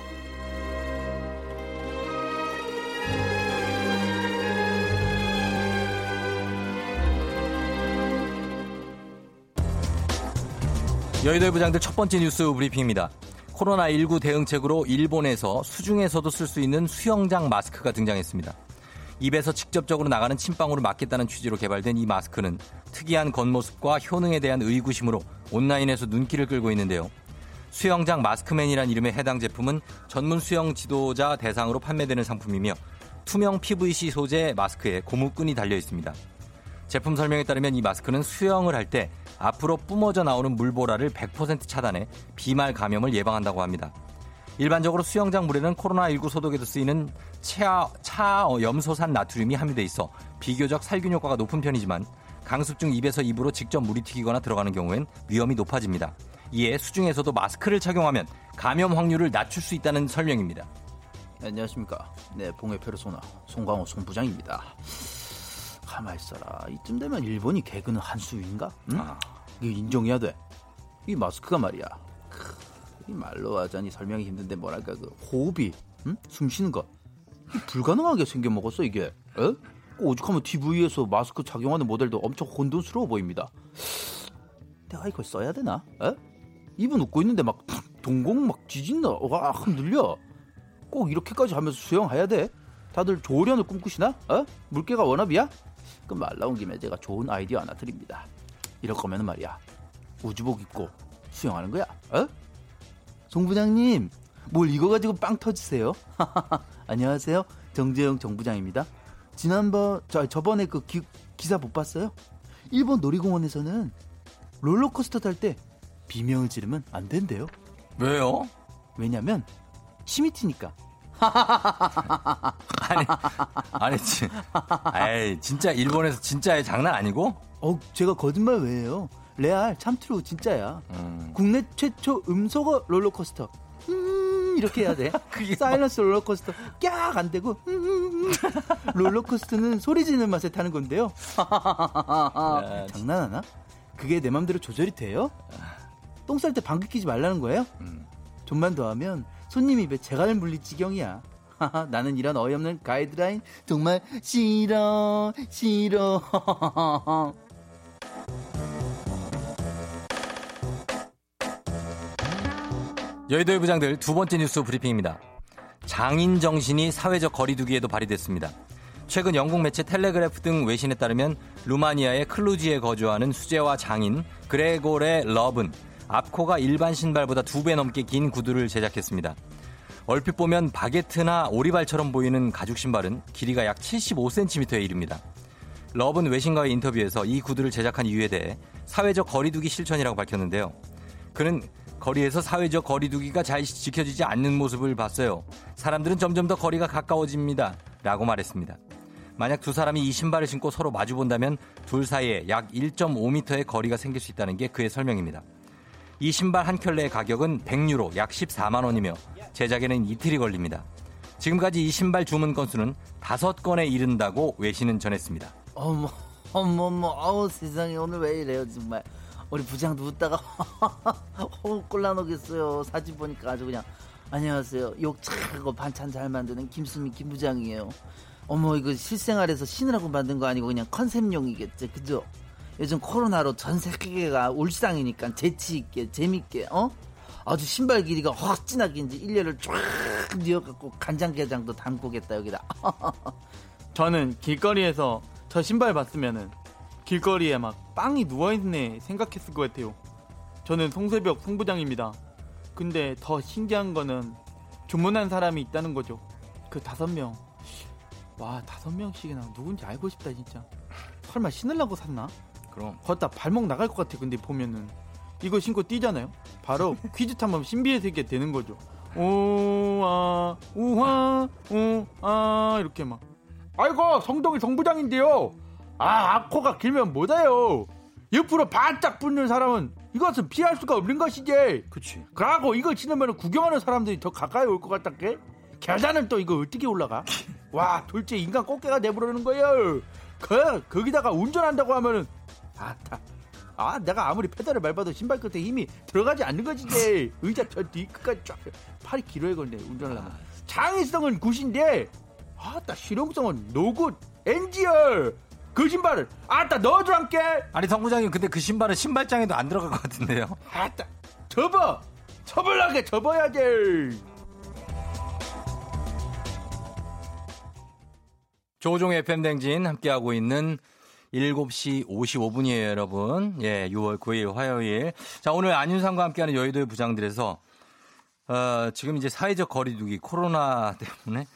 여의도의 부장들 첫 번째 뉴스 브리핑입니다. 코로나19 대응책으로 일본에서 수중에서도 쓸 수 있는 수영장 마스크가 등장했습니다. 입에서 직접적으로 나가는 침방울을 막겠다는 취지로 개발된 이 마스크는 특이한 겉모습과 효능에 대한 의구심으로 온라인에서 눈길을 끌고 있는데요. 수영장 마스크맨이란 이름의 해당 제품은 전문 수영 지도자 대상으로 판매되는 상품이며 투명 PVC 소재 마스크에 고무끈이 달려 있습니다. 제품 설명에 따르면 이 마스크는 수영을 할 때 앞으로 뿜어져 나오는 물보라를 100% 차단해 비말 감염을 예방한다고 합니다. 일반적으로 수영장 물에는 코로나19 소독에도 쓰이는 차, 차 염소산 나트륨이 함유돼 있어 비교적 살균 효과가 높은 편이지만 강습 중 입에서 입으로 직접 물이 튀기거나 들어가는 경우엔 위험이 높아집니다. 이에 수중에서도 마스크를 착용하면 감염 확률을 낮출 수 있다는 설명입니다. 네, 안녕하십니까. 네, 봉해 페르소나 송광호 송부장입니다. 가만 있어라. 이쯤 되면 일본이 개그는 한수위인가? 응? 아. 이거 인정해야 돼. 이 마스크가 말이야. 크, 이 말로 하자니 설명이 힘든데 뭐랄까 그 호흡이, 응? 숨 쉬는 것 이게 불가능하게 생겨 먹었어 이게. 에? 그 오죽하면 TV에서 마스크 착용하는 모델도 엄청 혼돈스러워 보입니다. 내가 이걸 써야 되나? 에? 입은 웃고 있는데 막 동공 막 지진나, 와 흔들려. 꼭 이렇게까지 하면서 수영해야 돼? 다들 조련을 꿈꾸시나? 어? 물개가 원합이야? 그럼 말 나온 김에 제가 좋은 아이디어 하나 드립니다. 이럴 거면 말이야. 우주복 입고 수영하는 거야. 어? 송 부장님, 뭘 이거 가지고 빵 터지세요? 안녕하세요. 정재영 정부장입니다. 지난번, 저, 저번에 그 기, 기사 못 봤어요? 일본 놀이공원에서는 롤러코스터 탈 때 비명을 지르면 안 된대요. 왜요? 왜냐면 침이 튀니까. 아니, 아니, 진, 에이, 진짜 일본에서 진짜 장난 아니고? 어, 제가 거짓말 왜 해요? 레알 참트루 진짜야. 음. 국내 최초 음소거 롤러코스터. 음, 이렇게 해야 돼. 사일런스 롤러코스터 깍 안 되고 음, 롤러코스터는 소리 지르는 맛에 타는 건데요. 장난하나? 그게 내 맘대로 조절이 돼요? 똥 쌀 때 방귀 끼지 말라는 거예요? 음. 좀만 더 하면 손님 입에 재갈을 물릴 지경이야. 나는 이런 어이없는 가이드라인 정말 싫어 싫어. 여의도의 부장들 두 번째 뉴스 브리핑입니다. 장인 정신이 사회적 거리두기에도 발휘됐습니다. 최근 영국 매체 텔레그래프 등 외신에 따르면 루마니아의 클루지에 거주하는 수제화 장인 그레고레 러브는 앞코가 일반 신발보다 두 배 넘게 긴 구두를 제작했습니다. 얼핏 보면 바게트나 오리발처럼 보이는 가죽 신발은 길이가 약 75cm에 이릅니다. 러브는 외신과의 인터뷰에서 이 구두를 제작한 이유에 대해 사회적 거리두기 실천이라고 밝혔는데요. 그는 거리에서 사회적 거리두기가 잘 지켜지지 않는 모습을 봤어요. 사람들은 점점 더 거리가 가까워집니다. 라고 말했습니다. 만약 두 사람이 이 신발을 신고 서로 마주 본다면 둘 사이에 약 1.5m의 거리가 생길 수 있다는 게 그의 설명입니다. 이 신발 한 켤레의 가격은 100유로 약 14만 원이며 제작에는 이틀이 걸립니다. 지금까지 이 신발 주문 건수는 5건에 이른다고 외신은 전했습니다. 어머 어머머 아우 세상에 오늘 왜 이래요 정말 우리 부장도 웃다가 어 꼴라놓겠어요. 사진 보니까 아주 그냥. 안녕하세요. 욕 잘하고 반찬 잘 만드는 김수민 김부장이에요. 어머 이거 실생활에서 신으라고 만든 거 아니고 그냥 컨셉용이겠지. 그죠? 요즘 코로나로 전 세계가 울상이니까 재치 있게 재밌게 어? 아주 신발 길이가 이제 일렬을 쫙 뉘어갖고 간장게장도 담고겠다 여기다. 저는 길거리에서 저 신발 봤으면은 길거리에 막 빵이 누워있네 생각했을 것 같아요. 저는 송세벽 송부장입니다. 근데 더 신기한 거는 주문한 사람이 있다는 거죠. 그 다섯 명. 와, 다섯 명씩이나 누군지 알고 싶다, 진짜. 설마 신으려고 샀나? 그럼 걷다 발목 나갈 것 같아, 근데 보면은. 이거 신고 뛰잖아요? 바로 퀴즈 탐험 신비의 세계 되는 거죠. 우아, 우하, 우아, 이렇게 막. 아이고, 성동이 성부장인데요. 아, 악코가 길면 뭐다요. 옆으로 바짝 붙는 사람은 이것은 피할 수가 없는 것이지. 그치. 그러고 이거 신으면 구경하는 사람들이 더 가까이 올 것 같다께? 계단은 또 이거 어떻게 올라가? 와, 둘째 인간 꽃게가 내부르는 거예요. 그, 거기다가 운전한다고 하면은, 아, 다. 아, 내가 아무리 페달을 밟아도 신발 끝에 힘이 들어가지 않는 것이지. 의자 저 뒤 끝까지 쫙. 팔이 길어야겄네, 운전하려면. 창의성은 good인데, 아따, 실용성은 노굿, 엔지얼. 그 신발을, 아따, 넣어줄게. 아니 성 부장님 근데 그 신발은 신발장에도 안 들어갈 것 같은데요. 아따, 접어! 접을라게 접어야지! 조종의 FM 댕진 함께하고 있는 7시 55분이에요, 여러분. 예, 6월 9일 화요일. 자, 오늘 안윤상과 함께하는 여의도의 부장들에서 어, 지금 이제 사회적 거리두기 코로나 때문에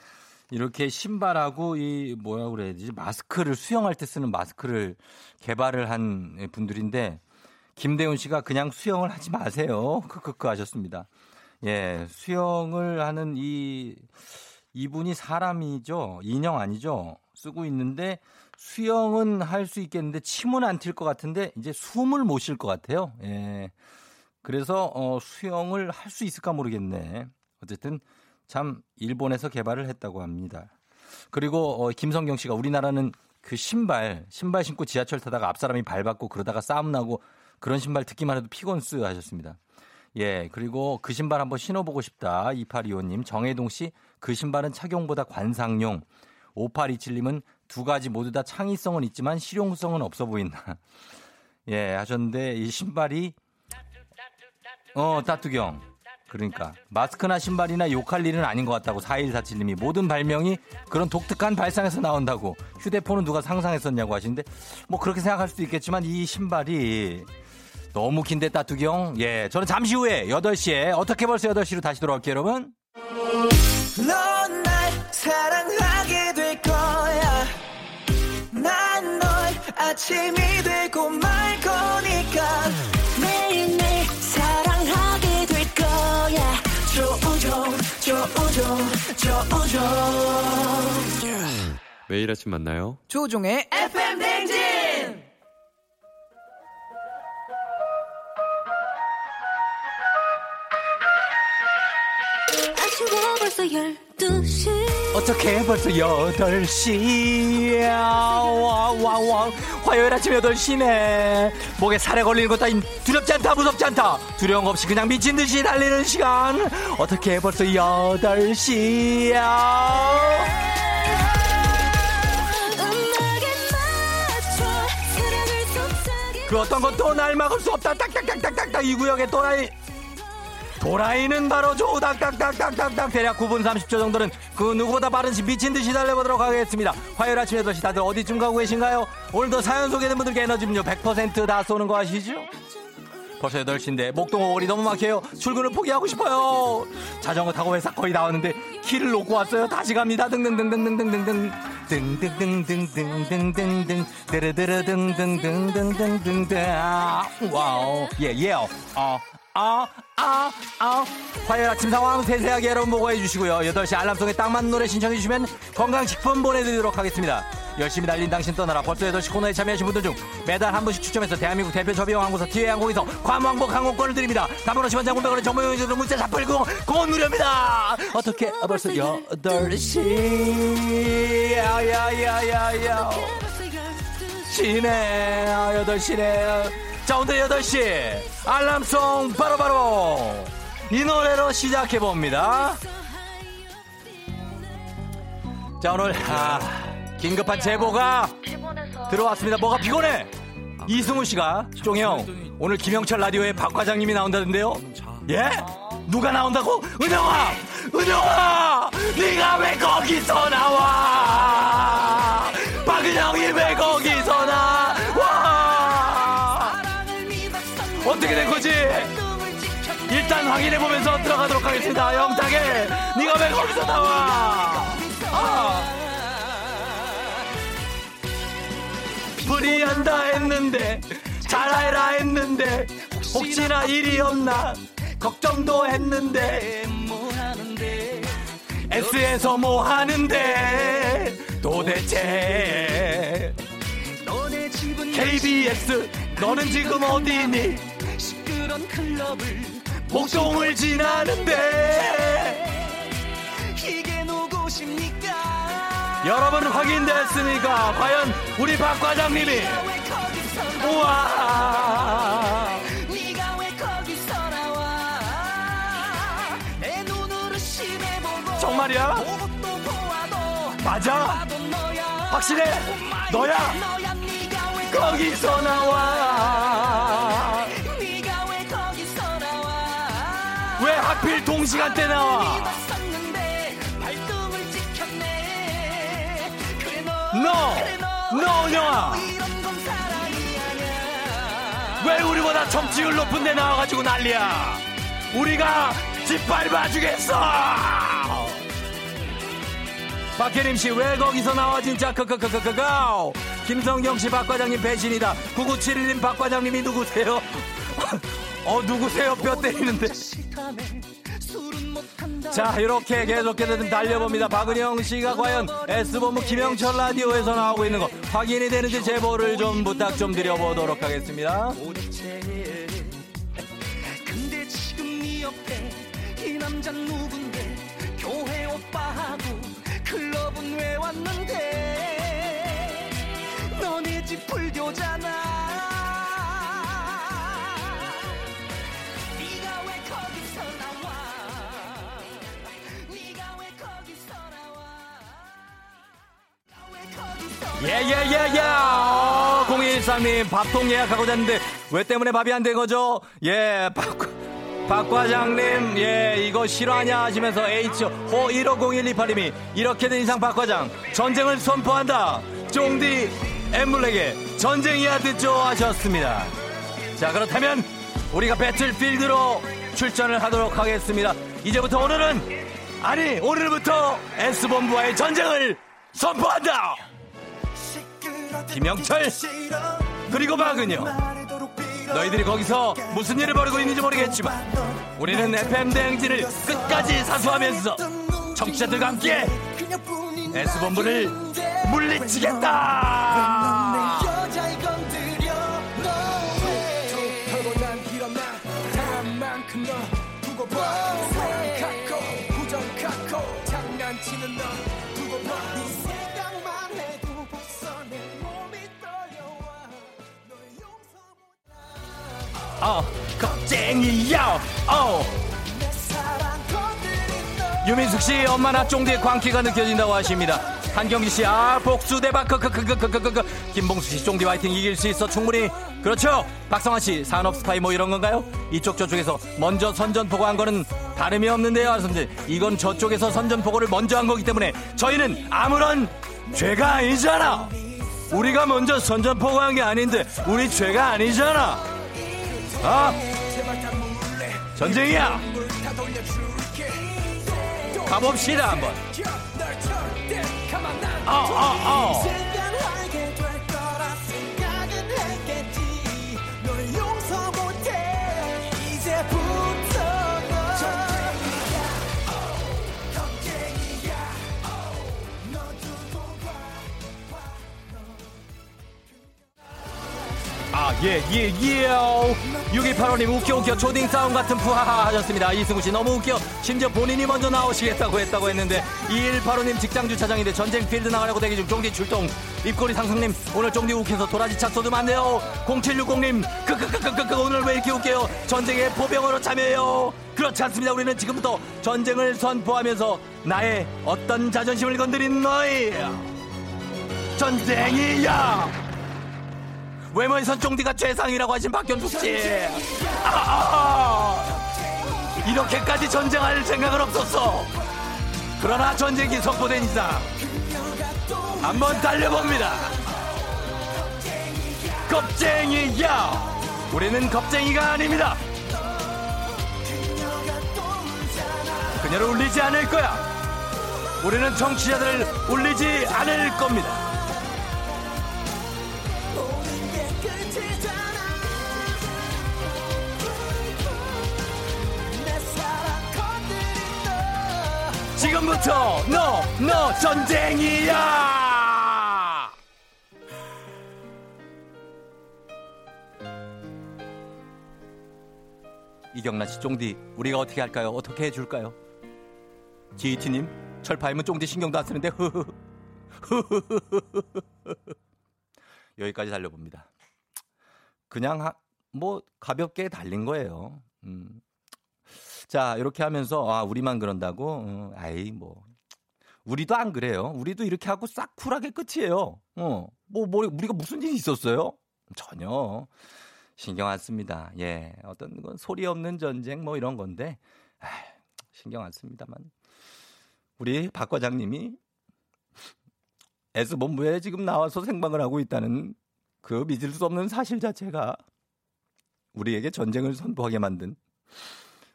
이렇게 신발하고 이 뭐라 그래야 되지? 마스크를 수영할 때 쓰는 마스크를 개발을 한 분들인데 김대훈 씨가 그냥 수영을 하지 마세요. 크크크 하셨습니다. 예, 수영을 하는 이 이분이 사람이죠. 인형 아니죠. 쓰고 있는데 수영은 할 수 있겠는데 침은 안 튈 것 같은데 이제 숨을 못 쉴 것 같아요. 예. 그래서 어 수영을 할 수 있을까 모르겠네. 어쨌든 참 일본에서 개발을 했다고 합니다. 그리고 어 김성경 씨가 우리나라는 그 신발 신발 신고 지하철 타다가 앞 사람이 밟았고 그러다가 싸움 나고 그런 신발 듣기만 해도 피곤스 하셨습니다. 예, 그리고 그 신발 한번 신어보고 싶다. 2825님. 정혜동 씨, 그 신발은 착용보다 관상용. 5827님은 두 가지 모두 다 창의성은 있지만 실용성은 없어 보인다. 예, 하셨는데 이 신발이 어, 따뚜경. 그러니까. 마스크나 신발이나 욕할 일은 아닌 것 같다고 4147님이 모든 발명이 그런 독특한 발상에서 나온다고 휴대폰은 누가 상상했었냐고 하시는데 뭐 그렇게 생각할 수도 있겠지만 이 신발이 너무 긴데 따뚜경? 예 저는 잠시 후에 8시에 어떻게 벌써 8시로 다시 돌아올게요 여러분. 사랑하게 될 거야. 난널 아침이 되고 말 매일 아침 만나요. 조종의 FM 댕진! 아침에 벌써 12시 어떻게 벌써 8시야? 와와와. 화요일 아침 8시네. 목에 살에 걸리는 것도 아닌 두렵지 않다 무섭지 않다. 두려움 없이 그냥 미친 듯이 달리는 시간. 어떻게 벌써 8시야? 음악에 맞춰 사랑을 속삭여 그 어떤 것도 날 막을 수 없다. 딱딱딱딱딱딱 이 구역의 또라이 도라이는 바로 조닥닥닥닥닥닥 대략 9분 30초 정도는 그 누구보다 빠른 시 미친 듯이 달려보도록 하겠습니다. 화요일 아침 8시 다들 어디쯤 가고 계신가요? 오늘도 사연 소개된 분들께 에너지 음료 100%다 쏘는 거 아시죠? 벌써 8시인데 목동호 월이 너무 막혀요. 출근을 포기하고 싶어요. 자전거 타고 회사 거의 나왔는데 키를 놓고 왔어요. 다시 갑니다. 등등등등등등등등 등등등등등등등등 드르드르 등등등등등등등 아, 와우 예예 어 아, 아, 아. 화요일 아침 상황 세세하게 여러분 보고해 주시고요. 8시 알람송에 딱 맞는 노래 신청해 주시면 건강식품 보내드리도록 하겠습니다. 열심히 달린 당신 떠나라. 벌써 8시 코너에 참여하신 분들 중 매달 한 분씩 추첨해서 대한민국 대표 저비용 항공사 티웨이 항공에서 괌왕복 항공권을 드립니다. 단문 50원 장군 100원의 정보용지로 문자 샤플공 그건 무료입니다. 어떻게 아, 벌써 8시 야야야야야 12시 시네 아, 8시네 자 오늘 8시 알람송 바로 바로 이 노래로 시작해봅니다 자 오늘 아, 긴급한 제보가 들어왔습니다 뭐가 피곤해 이승우 씨가 쫑형 오늘 김영철 라디오에 박 과장님이 나온다던데요. 예? 누가 나온다고? 은영아, 은영아, 네가 왜 거기서 나와? 박은영이 왜 거기서 나 어떻게 된 거지? 일단 확인해 보면서 들어가도록 하겠습니다. 영탁에 네가 왜 거기서 나와? 아. 불이한다 했는데 잘해라 했는데 혹시나 일이 없나 걱정도 했는데 S에서 뭐 하는데 도대체 KBS 너는 지금 어디니 목동을 지나는데 여러분 확인됐습니까? 과연 우리 박 과장님이 우와 정말이야? 맞아? 확실해? 너야? 거기서 나와 하필 동시간대 나와? 너! 너 은영아! 왜 우리보다 점치율 높은 데 나와가지고 난리야! 우리가 짓밟아주겠어! 박혜림 씨, 왜 거기서 나와, 진짜, 크크크크크크! 김성경 씨, 박 과장님 배신이다. 9971님, 박 과장님이 누구세요? 어, 누구세요? 뼈 때리는데. 자, 이렇게 계속해서 좀 달려봅니다. 박은영 씨가 과연 S본부 김영철 라디오에서 나오고 있는 거 확인이 되는지 제보를 좀 부탁 좀 드려보도록 하겠습니다. 지금 예예예예. 0113님 밥통 예약하고 잤는데 왜 때문에 밥이 안 된 거죠? 예 박, 박 과장님 예 이거 실화냐 하시면서 H 호 150128님이 이렇게 된 이상 박 과장 전쟁을 선포한다. 쫑디 엠블랙의 전쟁이야 듣죠 하셨습니다. 자 그렇다면 우리가 배틀필드로 출전을 하도록 하겠습니다. 이제부터 오늘은 아니 오늘부터 S본부와의 전쟁을 선포한다 김영철 그리고 박은영 너희들이 거기서 무슨 일을 벌이고 있는지 모르겠지만 우리는 FM 대행진을 끝까지 사수하면서 청취자들과 함께 S본부를 물리치겠다 어 겁쟁이야 어 유민숙 씨 엄마 나 쫑디의 광기가 느껴진다고 하십니다. 한경지 씨, 아, 복수 대박, 크크크크크크크. 김봉수 씨, 쫑디 화이팅 이길 수 있어, 충분히. 그렇죠. 박성환 씨, 산업 스파이 뭐 이런 건가요? 이쪽 저쪽에서 먼저 선전포고 한 거는 다름이 없는데요, 선생님. 이건 저쪽에서 선전포고를 먼저 한 거기 때문에 저희는 아무런 죄가 아니잖아. 우리가 먼저 선전포고 한 게 아닌데, 우리 죄가 아니잖아. 아, 전쟁이야. 가봅시다, 한번. 두고 봐 아, 예, 예, 예. 6285님, 웃겨, 웃겨. 초딩 싸움 같은 푸하하 하셨습니다. 이승우 씨, 너무 웃겨. 심지어 본인이 먼저 나오시겠다고 했다고 했는데, 2185님, 직장 주차장인데 전쟁 필드 나가려고 대기 중 쫑디 출동. 입꼬리 상승님, 오늘 쫑디 욱해서 도라지 차 쏟으면 안 돼요. 0760님, 크크크크크크, 오늘 왜 이렇게 웃겨요? 전쟁에 포병으로 참여해요. 그렇지 않습니다. 우리는 지금부터 전쟁을 선포하면서 나의 어떤 자존심을 건드린 너희. 전쟁이야! 외모에선 쫑디가 최상이라고 하신 박현숙 씨. 아, 아. 이렇게까지 전쟁할 생각은 없었어. 그러나 전쟁이 선포된 이상 한번 달려봅니다. 겁쟁이야. 우리는 겁쟁이가 아닙니다. 그녀를 울리지 않을 거야. 우리는 청취자들을 울리지 않을 겁니다. 지금부터 너, 너 전쟁이야! 이경란 씨, 쫑디, 우리가 어떻게 할까요? 어떻게 해줄까요? GET님, 철파임은 쫑디 신경도 안 쓰는데, 흐흐. 여기까지 달려봅니다. 그냥, 하- 뭐, 가볍게 달린 거예요. 음. 자, 이렇게 하면서, 아, 우리만 그런다고? 어, 아이, 뭐. 우리도 안 그래요. 우리도 이렇게 하고 싹 쿨하게 끝이에요. 어, 뭐, 뭐, 우리가 무슨 일이 있었어요? 전혀. 신경 안 씁니다. 예. 어떤 건 소리 없는 전쟁 뭐 이런 건데, 아, 신경 안 씁니다만. 우리 박 과장님이 S본부에 지금 나와서 생방을 하고 있다는 그 믿을 수 없는 사실 자체가 우리에게 전쟁을 선포하게 만든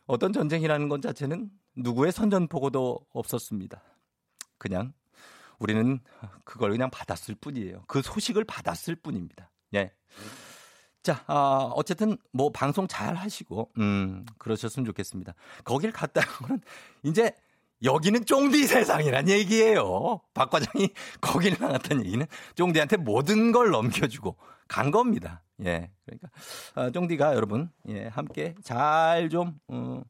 어떤 전쟁이라는 것 자체는 누구의 선전포고도 없었습니다. 그냥 우리는 그걸 그냥 받았을 뿐이에요. 그 소식을 받았을 뿐입니다. 예. 자, 아, 어쨌든 뭐 방송 잘 하시고, 음, 그러셨으면 좋겠습니다. 거길 갔다고는 이제 여기는 쫑디 세상이란 얘기예요. 박 과장이 거기를 나갔다는 얘기는 쫑디한테 모든 걸 넘겨주고 간 겁니다. 예. 그러니까, 아, 쫑디가 여러분, 예, 함께 잘 좀, 어,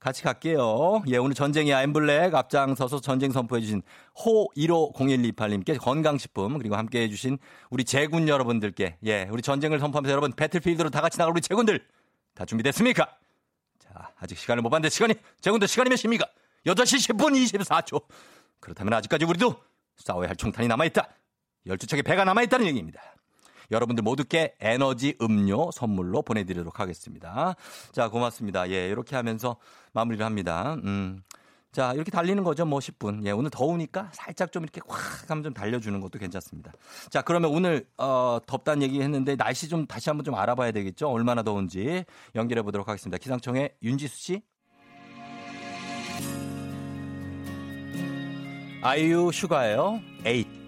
같이 갈게요. 예, 오늘 전쟁의 아임블랙 앞장서서 전쟁 선포해주신 호 150128님께 건강식품 그리고 함께 해주신 우리 제군 여러분들께 예, 우리 전쟁을 선포하면서 여러분 배틀필드로 다 같이 나갈 우리 제군들 다 준비됐습니까? 자, 아직 시간을 못 봤는데 시간이 제군들 시간이 몇십니까? 8시 10분 24초. 그렇다면 아직까지 우리도 싸워야 할 총탄이 남아있다. 12척의 배가 남아있다는 얘기입니다. 여러분들 모두께 에너지 음료 선물로 보내드리도록 하겠습니다. 자, 고맙습니다. 예, 이렇게 하면서 마무리를 합니다. 음. 자, 이렇게 달리는 거죠. 뭐 10분. 예, 오늘 더우니까 살짝 좀 이렇게 확 하면 좀 달려주는 것도 괜찮습니다. 자, 그러면 오늘, 어, 덥단 얘기 했는데 날씨 좀 다시 한번 좀 알아봐야 되겠죠. 얼마나 더운지 연결해 보도록 하겠습니다. 기상청의 윤지수 씨. 아이유 슈가예요. 8.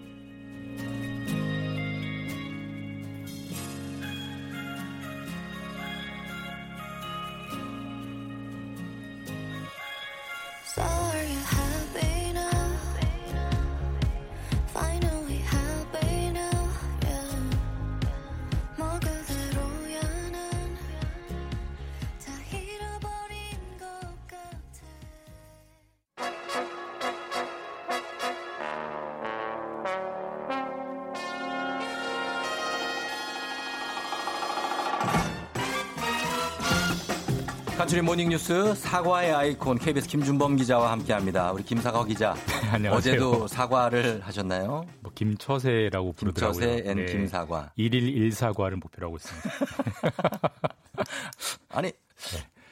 간추린 모닝뉴스 사과의 아이콘 KBS 김준범 기자와 함께합니다. 우리 김사과 기자. 안녕하세요. 어제도 사과를 하셨나요? 뭐 김처세라고 부르더라고요. 김처세 and 김사과. 일일 일사과를 목표로 하고 있습니다. 아니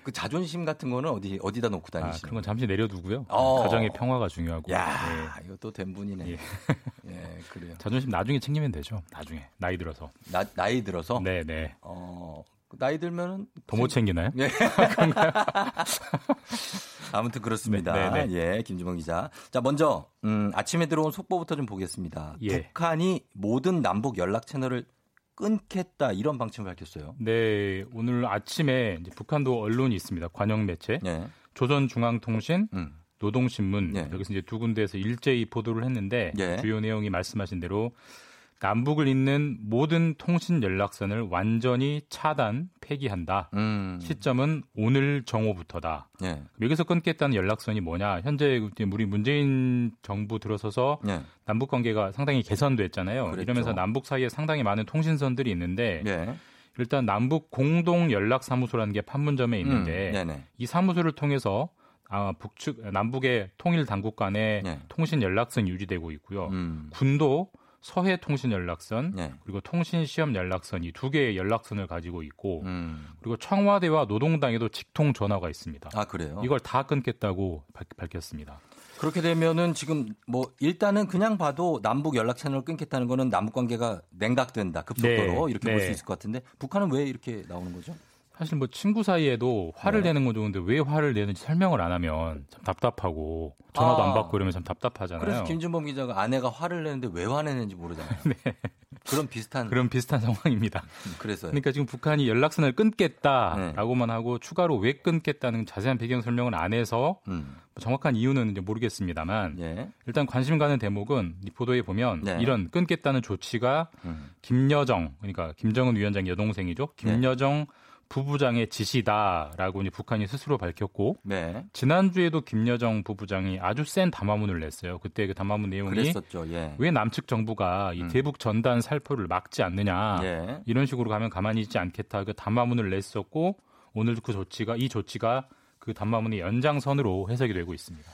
그 자존심 같은 거는 어디 어디다 놓고 네. 아, 다니시는? 그런 건 잠시 내려두고요. 어. 가정의 평화가 중요하고. 야, 예. 이거 도 튼 분이네. 예. 예, 그래요. 자존심 나중에 챙기면 되죠. 나중에 나이 들어서. 나, 나이 들어서 네, 네. 어, 나이 들면은 더못 챙기나요? 예. 아무튼 그렇습니다. 네, 네, 예, 김주범 기자. 자, 먼저 음, 아침에 들어온 속보부터 좀 보겠습니다. 예. 북한이 모든 남북 연락 채널을 끊겠다 이런 방침을 밝혔어요. 네, 오늘 아침에 북한도 언론이 있습니다. 관영 매체. 예. 조선중앙통신, 음. 노동신문 예. 여기서 이제 두 군데에서 일제히 보도를 했는데 예. 주요 내용이 말씀하신 대로 남북을 잇는 모든 통신 연락선을 완전히 차단 폐기한다. 음. 시점은 오늘 정오부터다. 예. 여기서 끊겠다는 연락선이 뭐냐? 현재 우리 문재인 정부 들어서서 예. 남북 관계가 상당히 개선됐잖아요. 그랬죠. 이러면서 남북 사이에 상당히 많은 통신선들이 있는데 예. 일단 남북 공동 연락 사무소라는 게 판문점에 있는데 음. 이 사무소를 통해서 아, 북측 남북의 통일 당국 간의 예. 통신 연락선이 유지되고 있고요. 음. 군도 서해 통신 연락선 네. 그리고 통신 시험 연락선 이 두 개의 연락선을 가지고 있고 음. 그리고 청와대와 노동당에도 직통 전화가 있습니다. 아 그래요. 이걸 다 끊겠다고 밝- 밝혔습니다. 그렇게 되면은 지금 뭐 일단은 그냥 봐도 남북 연락 채널을 끊겠다는 거는 남북 관계가 냉각된다 급속도로 네, 이렇게 볼수 네. 있을 것 같은데 북한은 왜 이렇게 나오는 거죠? 사실 뭐 친구 사이에도 화를 네. 내는 건 좋은데 왜 화를 내는지 설명을 안 하면 참 답답하고 전화도 아. 안 받고 이러면 참 답답하잖아요. 그래서 김준범 기자가 아내가 화를 내는데 왜 화내는지 모르잖아요. 그런 비슷한 네. 그런 비슷한 상황입니다. 그래서요. 그러니까 지금 북한이 연락선을 끊겠다라고만 하고 추가로 왜 끊겠다는 자세한 배경 설명을 안 해서 음. 뭐 정확한 이유는 이제 모르겠습니다만 예. 일단 관심 가는 대목은 이 보도에 보면 네. 이런 끊겠다는 조치가 음. 김여정 그러니까 김정은 위원장 여동생이죠. 네. 김여정 부부장의 지시다라고 이제 북한이 스스로 밝혔고 네. 지난주에도 김여정 부부장이 아주 센 담화문을 냈어요. 그때 그 담화문 내용이. 예. 왜 남측 정부가 이 음. 대북 전단 살포를 막지 않느냐 예. 이런 식으로 가면 가만히 있지 않겠다 그 담화문을 냈었고 오늘도 그 조치가 이 조치가 그 담화문의 연장선으로 해석이 되고 있습니다.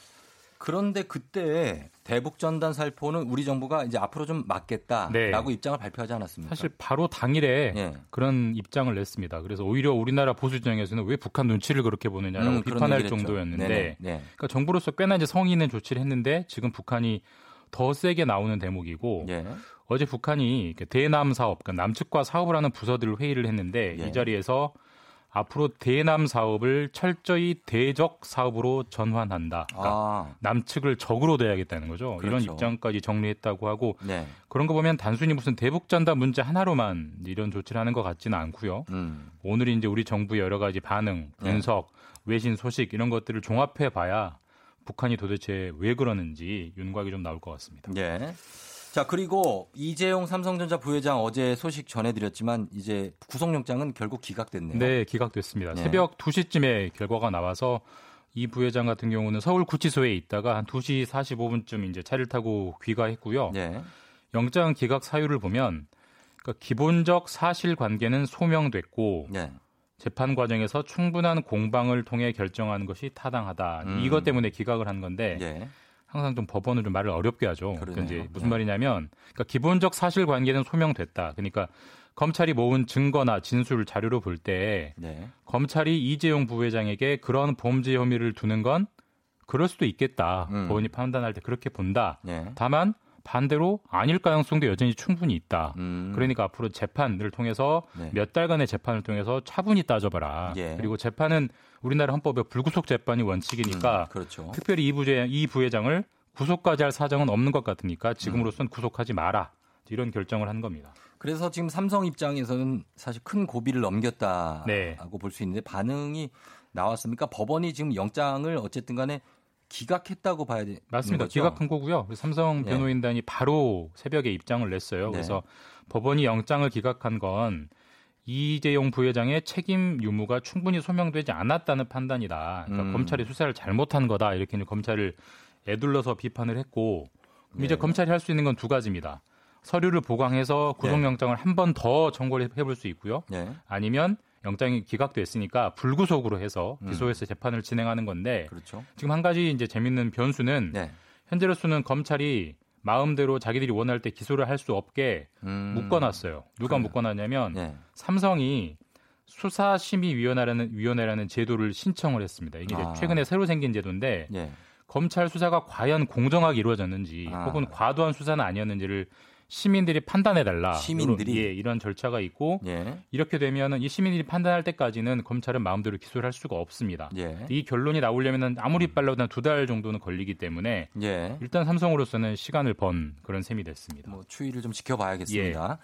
그런데 그때 대북 전단 살포는 우리 정부가 이제 앞으로 좀 막겠다라고 네. 입장을 발표하지 않았습니까? 사실 바로 당일에 예. 그런 입장을 냈습니다. 그래서 오히려 우리나라 보수 진영에서는 왜 북한 눈치를 그렇게 보느냐라고 음, 비판할. 정도였는데 네네. 네. 그러니까 정부로서 꽤나 이제 성의 있는 조치를 했는데 지금 북한이 더 세게 나오는 대목이고 예. 어제 북한이 그 대남 사업, 그러니까 남측과 사업을 하는 부서들 회의를 했는데 예. 이 자리에서 앞으로 대남 사업을 철저히 대적 사업으로 전환한다. 그러니까 아, 남측을 적으로 대야겠다는 거죠. 이런 그렇죠. 입장까지 정리했다고 하고 네. 그런 거 보면 단순히 무슨 대북 전단 문제 하나로만 이런 조치를 하는 것 같지는 않고요. 음. 오늘 이제 우리 정부의 여러 가지 반응, 네. 분석, 외신 소식 이런 것들을 종합해 봐야 북한이 도대체 왜 그러는지 윤곽이 좀 나올 것 같습니다. 예. 자, 그리고 이재용 삼성전자 부회장 어제 소식 전해드렸지만 이제 구속영장은 결국 기각됐네요. 네, 기각됐습니다. 네. 새벽 2시쯤에 결과가 나와서 이 부회장 같은 경우는 서울 구치소에 있다가 한 2시 45분쯤 이제 차를 타고 귀가했고요. 예. 영장 기각 사유를 보면 그러니까 기본적 사실 관계는 소명됐고 예. 재판 과정에서 충분한 공방을 통해 결정하는 것이 타당하다. 음. 이것 때문에 기각을 한 건데 예. 항상 좀 법원은 좀 말을 어렵게 하죠. 그러니까 이제 무슨 네. 말이냐면 그러니까 기본적 사실 관계는 소명됐다. 그러니까 검찰이 모은 증거나 진술 자료로 볼때 네. 검찰이 이재용 부회장에게 그런 범죄 혐의를 두는 건 그럴 수도 있겠다. 음. 법원이 판단할 때 그렇게 본다. 네. 다만 반대로 아닐 가능성도 여전히 충분히 있다. 음. 그러니까 앞으로 재판을 통해서 네. 몇 달간의 재판을 통해서 차분히 따져봐라. 예. 그리고 재판은 우리나라 헌법에 불구속 재판이 원칙이니까 음, 그렇죠. 특별히 이, 부회, 이 부회장을 구속까지 할 사정은 없는 것 같으니까 지금으로선 구속하지 마라. 이런 결정을 한 겁니다. 그래서 지금 삼성 입장에서는 사실 큰 고비를 넘겼다고 네. 볼수 있는데 반응이 나왔습니까? 법원이 지금 영장을 어쨌든 간에 기각했다고 봐야 되는 맞습니다. 거죠? 기각한 거고요. 삼성 네. 변호인단이 바로 새벽에 입장을 냈어요. 네. 그래서 법원이 영장을 기각한 건 이재용 부회장의 책임 유무가 충분히 소명되지 않았다는 판단이다. 그러니까 음. 검찰이 수사를 잘못한 거다. 이렇게 검찰을 애둘러서 비판을 했고 그럼 이제 네. 검찰이 할 수 있는 건 두 가지입니다. 서류를 보강해서 구속영장을 한 번 더 청구를 해볼 수 있고요. 네. 아니면 영장이 기각됐으니까 불구속으로 해서 음. 기소해서 재판을 진행하는 건데 그렇죠. 지금 한 가지 이제 재밌는 변수는 네. 현재로서는 검찰이 마음대로 자기들이 원할 때 기소를 할 수 없게 음. 묶어놨어요. 누가 그래요. 묶어놨냐면 네. 삼성이 수사심의위원회라는 위원회라는 제도를 신청을 했습니다. 이게 아. 최근에 새로 생긴 제도인데 예. 검찰 수사가 과연 공정하게 이루어졌는지 아. 혹은 과도한 수사는 아니었는지를 시민들이 판단해 달라. 시민들이? 이런, 예, 이런 절차가 있고 예. 이렇게 되면은 이 시민들이 판단할 때까지는 검찰은 마음대로 기소를 할 수가 없습니다. 예. 이 결론이 나오려면 아무리 빨라도 한 두 달 정도는 걸리기 때문에 예. 일단 삼성으로서는 시간을 번 그런 셈이 됐습니다. 뭐 추이를 좀 지켜봐야겠습니다.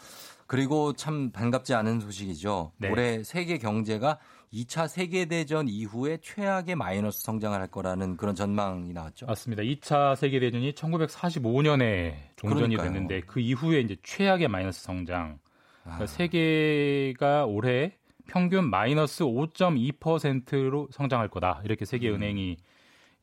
그리고 참 반갑지 않은 소식이죠. 네. 올해 세계 경제가 2차 세계 대전 이후에 최악의 마이너스 성장을 할 거라는 그런 전망이 나왔죠. 맞습니다. 2차 세계 대전이 1945년에 종전이 그러니까요. 됐는데 그 이후에 이제 최악의 마이너스 성장. 그러니까 아. 세계가 올해 평균 마이너스 5.2%로 성장할 거다. 이렇게 세계은행이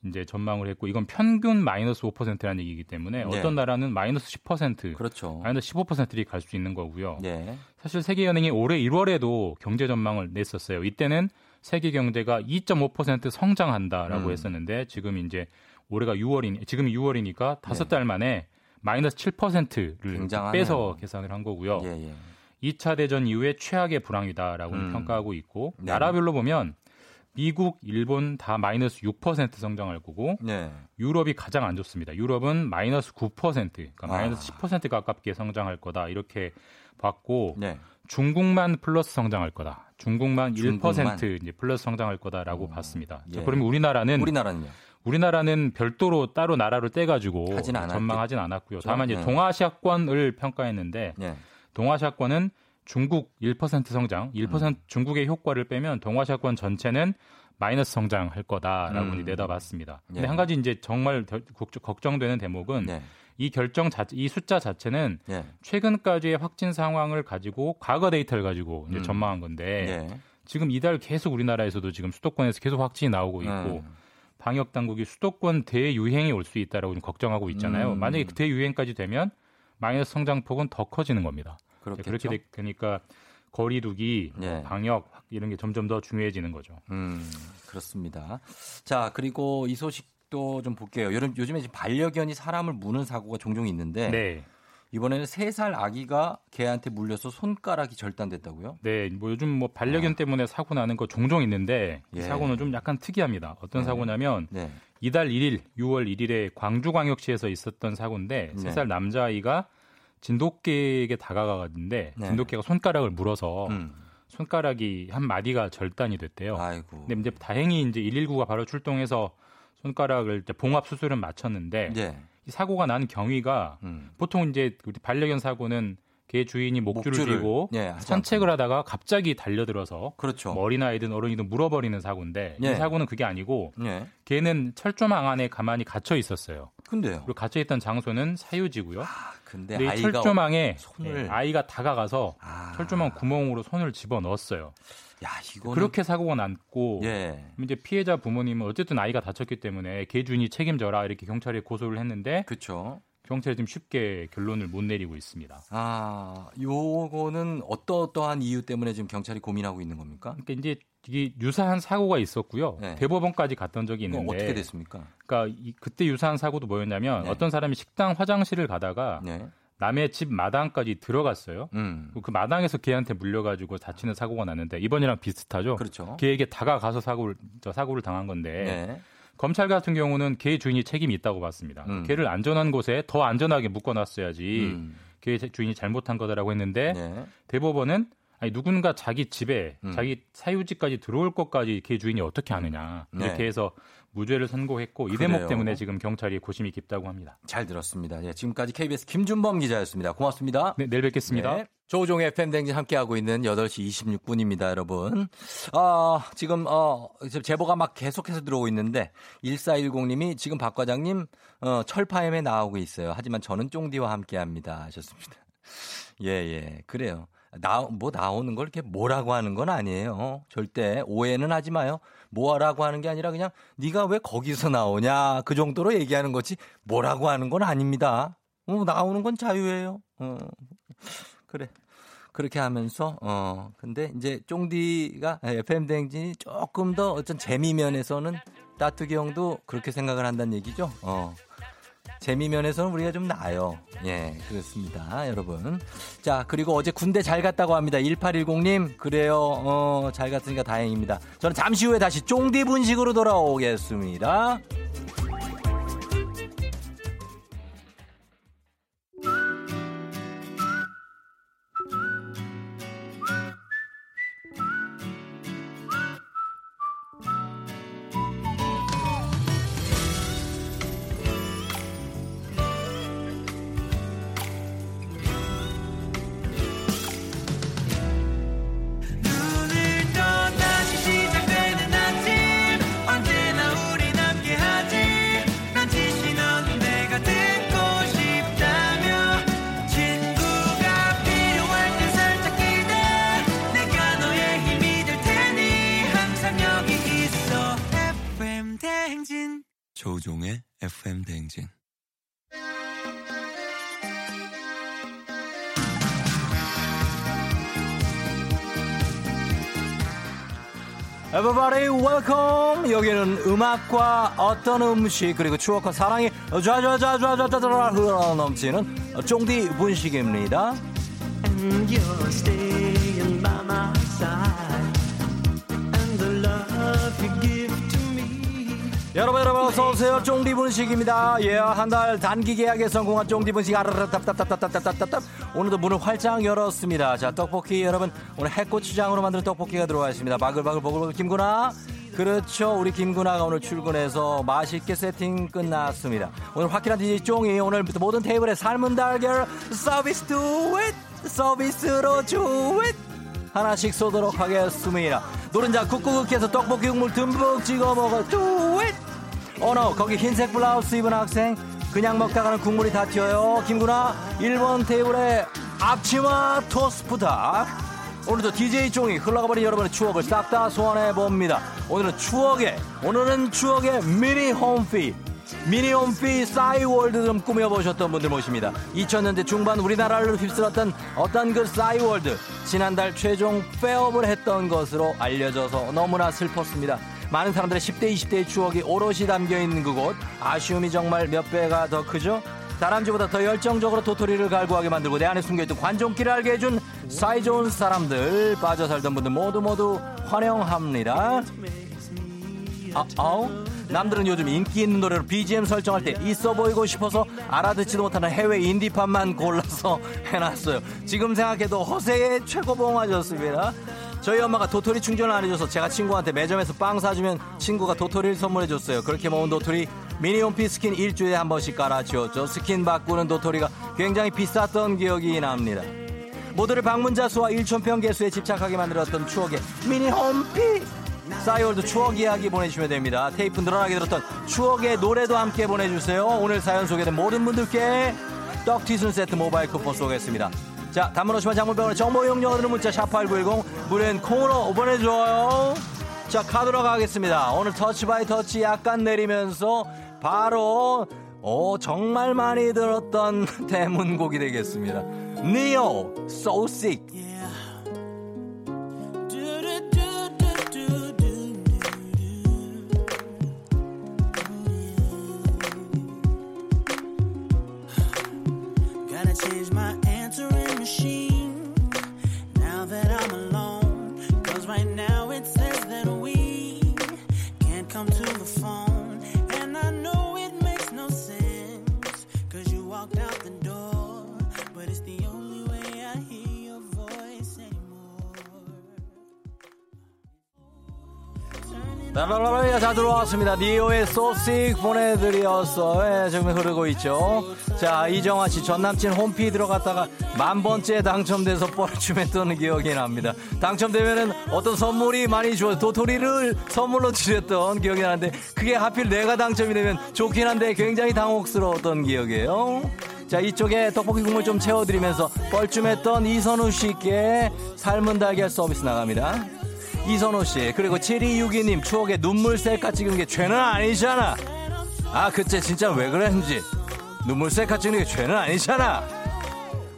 이제 전망을 했고 이건 평균 마이너스 5%라는 얘기이기 때문에 네. 어떤 나라는 마이너스 10%, 그렇죠. 마이너스 15%리 갈수 있는 거고요. 예. 사실 세계은행이 올해 1월에도 경제 전망을 냈었어요. 이때는 세계 경제가 2.5% 성장한다라고 음. 했었는데 지금 이제 올해가 6월이니 지금이 6월이니까 다섯 네. 달 만에 마이너스 7%를 굉장하네요. 빼서 계산을 한 거고요. 예, 예. 2차 대전 이후에 최악의 불황이다라고 음. 평가하고 있고 네. 나라별로 보면 미국, 일본 다 마이너스 6% 성장할 거고 네. 유럽이 가장 안 좋습니다. 유럽은 마이너스 9%, 그러니까 아. 마이너스 10% 가깝게 성장할 거다 이렇게 봤고 네. 중국만 플러스 성장할 거다. 중국만 1% 중국만? 이제 플러스 성장할 거다라고 어, 봤습니다. 예. 자, 그러면 우리나라는 우리나라는요? 우리나라는 별도로 따로 나라를 떼가지고 전망하진 않았고요. 다만 이제 네. 동아시아권을 평가했는데 네. 동아시아권은 중국 1% 성장, 1% 음. 중국의 효과를 빼면 동아시아권 전체는 마이너스 성장할 거다라고 음. 내다봤습니다. 근데 예. 한 가지 이제 정말 걱정- 걱정되는 대목은 네. 이 결정 자, 이 숫자 자체는 네. 최근까지의 확진 상황을 가지고 과거 데이터를 가지고 이제 음. 전망한 건데 네. 지금 이달 계속 우리나라에서도 지금 수도권에서 계속 확진이 나오고 있고 음. 방역 당국이 수도권 대유행이 올 수 있다라고 걱정하고 있잖아요. 음. 만약에 그 대유행까지 되면 마이너스 성장폭은 더 커지는 겁니다. 그렇겠죠. 그렇게 되- 되니까 거리두기, 예. 방역 이런 게 점점 더 중요해지는 거죠. 음, 그렇습니다. 자, 그리고 이 소식도 좀 볼게요. 요즘, 요즘에 반려견이 사람을 무는 사고가 종종 있는데 네. 이번에는 세 살 아기가 개한테 물려서 손가락이 절단됐다고요? 네, 뭐 요즘 뭐 반려견 때문에 사고 나는 거 종종 있는데 이 아. 예. 사고는 좀 약간 특이합니다. 어떤 네. 사고냐면 네. 이달 1일, 6월 1일에 광주광역시에서 있었던 사고인데 네. 세살 남자아이가 진돗개에게 다가가는데 네. 진돗개가 손가락을 물어서 음. 손가락이 한 마디가 절단이 됐대요. 아이고. 근데 이제 다행히 이제 119가 바로 출동해서 손가락을 봉합 수술은 마쳤는데 네. 이 사고가 난 경위가 음. 보통 이제 반려견 사고는 개 주인이 목줄을, 목줄을, 쥐고 예, 산책을 하다가 갑자기 달려들어서 그렇죠. 머리나 아이든 어른이든 물어버리는 사고인데 예. 이 사고는 그게 아니고 네. 개는 철조망 안에 가만히 갇혀 있었어요. 근데요. 그리고 갇혀 있던 장소는 사유지고요. 아, 근데 근데 이 아이가 철조망에 손을- 예, 아이가 다가가서 아. 철조망 구멍으로 손을 집어 넣었어요. 야, 이거는 그렇게 사고가 났고 예. 이제 피해자 부모님은 어쨌든 아이가 다쳤기 때문에 개 주인이 책임져라 이렇게 경찰에 고소를 했는데 그렇죠. 경찰이 지금 쉽게 결론을 못 내리고 있습니다. 아, 요거는 어떠어떠한 이유 때문에 지금 경찰이 고민하고 있는 겁니까? 그러니까 이제 이게 유사한 사고가 있었고요. 네. 대법원까지 갔던 적이 있는데 어떻게 됐습니까? 그러니까 이- 그때 유사한 사고도 뭐였냐면 네. 어떤 사람이 식당 화장실을 가다가 네. 남의 집 마당까지 들어갔어요. 음. 그 마당에서 개한테 물려가지고 다치는 사고가 났는데 이번이랑 비슷하죠. 그렇죠. 개에게 다가가서 사고를 저 사고를 당한 건데 네. 검찰 같은 경우는 개 주인이 책임이 있다고 봤습니다. 음. 개를 안전한 곳에 더 안전하게 묶어놨어야지 음. 개 주인이 잘못한 거다라고 했는데 네. 대법원은 아니 누군가 자기 집에 음. 자기 사유지까지 들어올 것까지 개 주인이 어떻게 아느냐 네. 이렇게 해서 무죄를 선고했고 이 그래요. 대목 때문에 지금 경찰이 고심이 깊다고 합니다. 잘 들었습니다. 예, 지금까지 KBS 김준범 기자였습니다. 고맙습니다. 네, 내일 뵙겠습니다. 네. 조종의 FM 댕진 함께하고 있는 8시 26분입니다, 여러분. 아, 지금, 어, 제보가 막 계속해서 들어오고 있는데, 1410님이 지금 박 과장님, 어, 철파엠에 나오고 있어요. 하지만 저는 쫑디와 함께 합니다. 하셨습니다. 예, 예. 그래요. 나, 뭐 나오는 걸 이렇게 뭐라고 하는 건 아니에요. 절대 오해는 하지 마요. 뭐라고 하는 게 아니라 그냥 네가 왜 거기서 나오냐 그 정도로 얘기하는 거지 뭐라고 하는 건 아닙니다. 어, 나오는 건 자유예요. 어, 그래. 그렇게 하면서 어 근데 이제 쫑디가 FM 대행진이 조금 더 어떤 재미 면에서는 따뚜기 형도 그렇게 생각을 한다는 얘기죠. 어. 재미 면에서는 우리가 좀 나아요. 예, 그렇습니다. 여러분. 자, 그리고 어제 군대 잘 갔다고 합니다. 1810님. 그래요. 어, 잘 갔으니까 다행입니다. 저는 잠시 후에 다시 쫑디 분식으로 돌아오겠습니다. Everybody welcome. 여기는 음악과 어떤 음식 그리고 추억과 사랑이 좌좌좌좌좌좌좌 흘러 넘치는 쫑디 분식입니다. And 여러분 여러분 어서 오세요. 쫑디 분식입니다. 예, 한 달 단기 계약에 성공한 쫑디 분식 아르르 답답답답답답답답. 오늘도 문을 활짝 열었습니다. 자, 떡볶이 여러분 오늘 해고추장으로 만든 떡볶이가 들어와 있습니다. 바글바글 보글보글 김구나. 그렇죠. 우리 김구나가 오늘 출근해서 맛있게 세팅 끝났습니다. 오늘 확실한 DJ 쫑이 오늘부터 모든 테이블에 삶은 달걀 서비스 두 잇! 서비스로 주잇! 하나씩 쏘도록 하겠습니다. 노른자 쿡쿡쿡해서 떡볶이 국물 듬뿍 찍어 먹어. 뚜잇! 어너 거기 흰색 블라우스 입은 학생 그냥 먹다가는 국물이 다 튀어요. 김구나 1번 테이블에 앞치마 토스 부탁 오늘도 DJ 종이 흘러가버린 여러분의 추억을 싹 다 소환해 봅니다. 오늘은 추억의 오늘은 추억의 미니 홈피 미니 홈피 싸이월드 좀 꾸며보셨던 분들 모십니다. 2000년대 중반 우리나라를 휩쓸었던 어떤 그 싸이월드 지난달 최종 페업을 했던 것으로 알려져서 너무나 슬펐습니다. 많은 사람들의 10대 20대의 추억이 오롯이 담겨있는 그곳 아쉬움이 정말 몇 배가 더 크죠? 다람쥐보다 더 열정적으로 도토리를 갈구하게 만들고 내 안에 숨겨있던 관종기를 알게 해준 사이 좋은 사람들 빠져 살던 분들 모두 모두 환영합니다. 아, 아우? 남들은 요즘 인기 있는 노래로 BGM 설정할 때 있어 보이고 싶어서 알아듣지도 못하는 해외 indie pop만 골라서 해놨어요. 지금 생각해도 허세의 최고봉하셨습니다. 저희 엄마가 도토리 충전을 안 해줘서 제가 친구한테 매점에서 빵 사주면 친구가 도토리를 선물해줬어요. 그렇게 모은 도토리 미니홈피 스킨 일주일에 한 번씩 갈아치웠죠. 스킨 바꾸는 도토리가 굉장히 비쌌던 기억이 납니다. 모두를 방문자 수와 일촌평 개수에 집착하게 만들었던 추억의 미니홈피 싸이월드 추억 이야기 보내주시면 됩니다. 테이프 늘어나게 들었던 추억의 노래도 함께 보내주세요. 오늘 사연 소개된 모든 분들께 떡튀순 세트 모바일 쿠폰 쏘겠습니다. 자, 단문 오시면 장문병원의 정보 이용료들은 문자 샵8910 무료인 콩으로 보내줘요. 자, 카드로 가겠습니다. 오늘 Touch by Touch 약간 내리면서 바로 오, 정말 많이 들었던 대문곡이 되겠습니다. 니오, So Sick. 라라라라 자 들어왔습니다. 니오의 소식 보내드렸어. 예, 지금 흐르고 있죠. 자 이정화 씨 전 남친 홈피 들어갔다가 만 번째 당첨돼서 뻘쭘했던 기억이 납니다. 당첨되면은 어떤 선물이 많이 주어 도토리를 선물로 주셨던 기억이 나는데 그게 하필 내가 당첨이 되면 좋긴 한데 굉장히 당혹스러웠던 기억이에요. 자 이쪽에 떡볶이 국물 좀 채워드리면서 뻘쭘했던 이선우 씨께 삶은 달걀 서비스 나갑니다. 이선호 씨 그리고 7262님 추억에 눈물 셀카 찍은 게 죄는 아니잖아. 아 그때 진짜 왜 그랬는지. 눈물 셀카 찍는 게 죄는 아니잖아.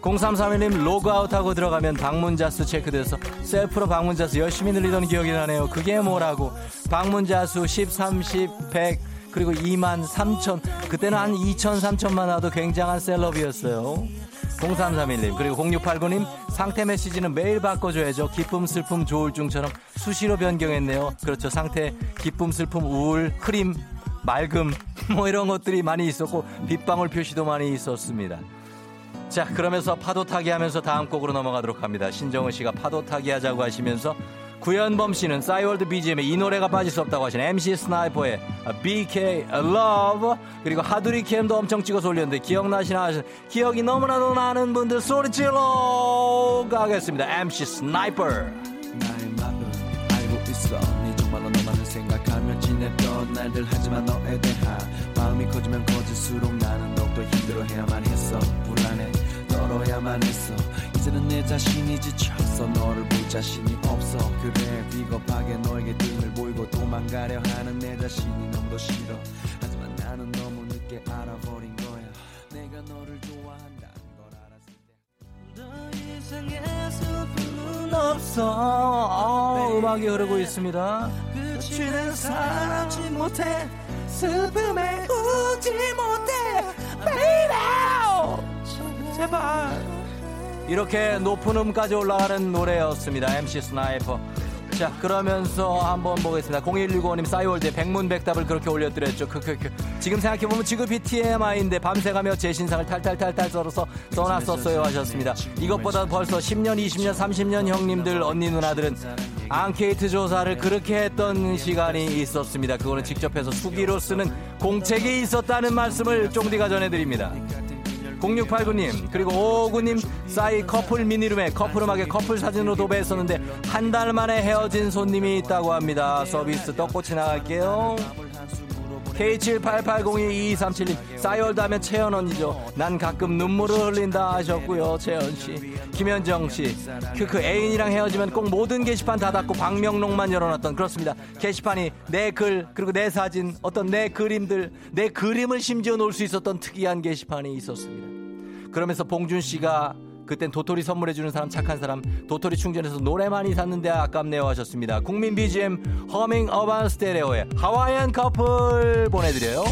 0331님 로그아웃하고 들어가면 방문자 수 체크돼서 셀프로 방문자 수 열심히 늘리던 기억이 나네요. 그게 뭐라고. 방문자 수 10, 30, 100 그리고 2만 3천. 그때는 한 2천 3천만 와도 굉장한 셀럽이었어요 0331님 그리고 0689님 상태 메시지는 매일 바꿔줘야죠. 기쁨 슬픔 조울증처럼 수시로 변경했네요. 그렇죠. 상태 기쁨 슬픔 우울 흐림 맑음 뭐 이런 것들이 많이 있었고 빗방울 표시도 많이 있었습니다. 자 그러면서 파도 타기 하면서 다음 곡으로 넘어가도록 합니다. 신정은 씨가 파도 타기 하자고 하시면서 구현범 씨는 싸이월드 BGM에 이 노래가 빠질 수 없다고 하신 MC 스나이퍼의 BK Love 그리고 하두리 캠도 엄청 찍어서 올렸는데 기억나시나 하시 기억이 너무나도 나는 분들 소리 질러 가겠습니다. MC 스나이퍼. 네 생각하며 지냈던 날들. 하지만 너에 대한 마음이 커지면 커질수록 나는 더욱더 힘들어해야만 했어. 불안해. 떨어야만 했어 이제는 내 자신이 지쳤어 너를 볼 자신이 없어. 그래 비겁하게 너에게 등을 보이고 도망가려 하는 내 자신이 너무 싫어. 하지만 나는 너무 늦게 알아버린 거야. 내가 너를 좋아한다는 걸 알았을 때. 더 없어. 어, 음악이 흐르고 있습니다. 그치는 사람지 못해. 슬픔에 우지 못해. baby! 제발 이렇게 높은 음까지 올라가는 노래였습니다. MC 스나이퍼. 자 그러면서 한번 보겠습니다. 0165님 싸이월드의 백문백답을 그렇게 올려드렸죠. 크크크. 지금 생각해보면 지급이 TMI인데 밤새가며 제 신상을 탈탈탈탈 썰어서 써놨었어요 하셨습니다. 이것보다 벌써 10년 20년 30년 형님들 언니 누나들은 앙케이트 조사를 그렇게 했던 시간이 있었습니다. 그거는 직접 해서 수기로 쓰는 공책이 있었다는 말씀을 쫑디가 전해드립니다 0689님 그리고 559님 싸이 커플 미니룸에 커플 음악에 커플 사진으로 도배했었는데 한 달 만에 헤어진 손님이 있다고 합니다. 서비스 떡꼬치 나갈게요 K78802237님 싸이월드 하면 채연 언니죠. 난 가끔 눈물을 흘린다 하셨고요 채연 씨. 김현정씨 그, 그 애인이랑 헤어지면 꼭 모든 게시판 다 닫고 방명록만 열어놨던 그렇습니다. 게시판이 내 글 그리고 내 사진 어떤 내 그림들 내 그림을 심지어 놓을 수 있었던 특이한 게시판이 있었습니다. 그러면서 봉준 씨가 그땐 도토리 선물해주는 사람 착한 사람 도토리 충전해서 노래 많이 샀는데 아깝네요 하셨습니다. 국민 BGM 허밍 어반 스테레오의 하와이안 커플 보내드려요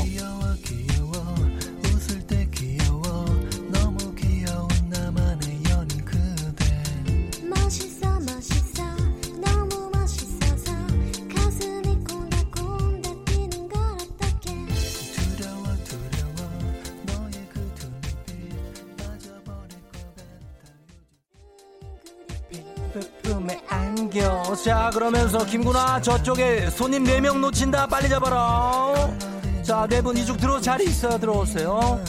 자 그러면서 김구나 저쪽에 손님 4명 놓친다. 빨리 잡아라. 자네 분 이쪽 들어 자리 있어요 들어오세요.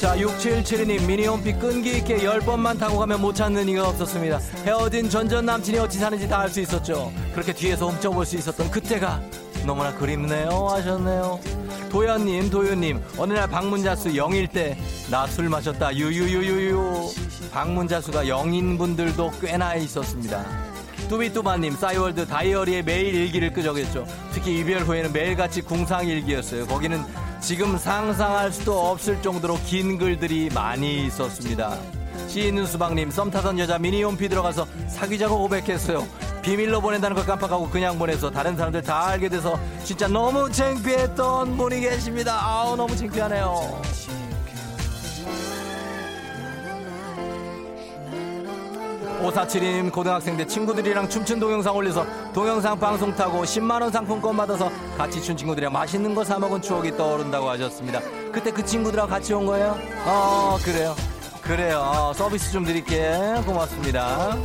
자 6772님 미니홈피 끈기 있게 10번만 타고 가면 못 찾는 이가 없었습니다. 헤어진 전전 남친이 어찌 사는지 다 알 수 있었죠. 그렇게 뒤에서 훔쳐볼 수 있었던 그때가 너무나 그립네요 하셨네요. 도현님 도현님 어느 날 방문자 수 0일 때 나 술 마셨다. 유유유유유. 방문자 수가 0인 분들도 꽤나 있었습니다 뚜비뚜바님 싸이월드 다이어리에 매일 일기를 끄적였죠. 특히 이별 후에는 매일같이 궁상일기였어요. 거기는 지금 상상할 수도 없을 정도로 긴 글들이 많이 있었습니다. 씨 있는 수박님 썸 타던 여자 미니홈피 들어가서 사귀자고 고백했어요. 비밀로 보낸다는 걸 깜빡하고 그냥 보내서 다른 사람들 다 알게 돼서 진짜 너무 창피했던 분이 계십니다. 아우 너무 창피하네요 오사칠님 고등학생 때 친구들이랑 춤춘 동영상 올려서 동영상 방송 타고 10만원 상품권 받아서 같이 춘 친구들이랑 맛있는 거 사먹은 추억이 떠오른다고 하셨습니다. 그때 그 친구들하고 같이 온 거예요? 어 그래요? 그래요. 어, 서비스 좀 드릴게 고맙습니다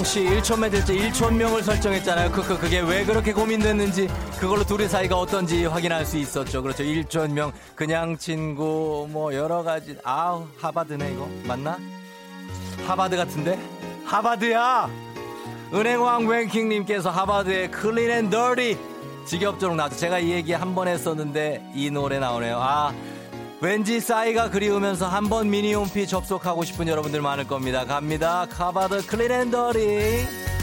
권보영 씨 1촌 매들째 1촌명을 설정했잖아요. 그, 그, 그게 왜 그렇게 고민됐는지 그걸로 둘의 사이가 어떤지 확인할 수 있었죠. 그렇죠. 1촌명 그냥 친구 뭐 여러 가지 아우 하바드네 이거 맞나? 하바드 같은데? 하바드야! 은행왕 랭킹님께서 하바드의 Clean and Dirty 직업적으로 나왔죠. 제가 이 얘기 한 번 했었는데 이 노래 나오네요. 아 왠지 싸이가 그리우면서 한번 미니홈피 접속하고 싶은 여러분들 많을 겁니다. 갑니다. 하바드 Clean and Dirty.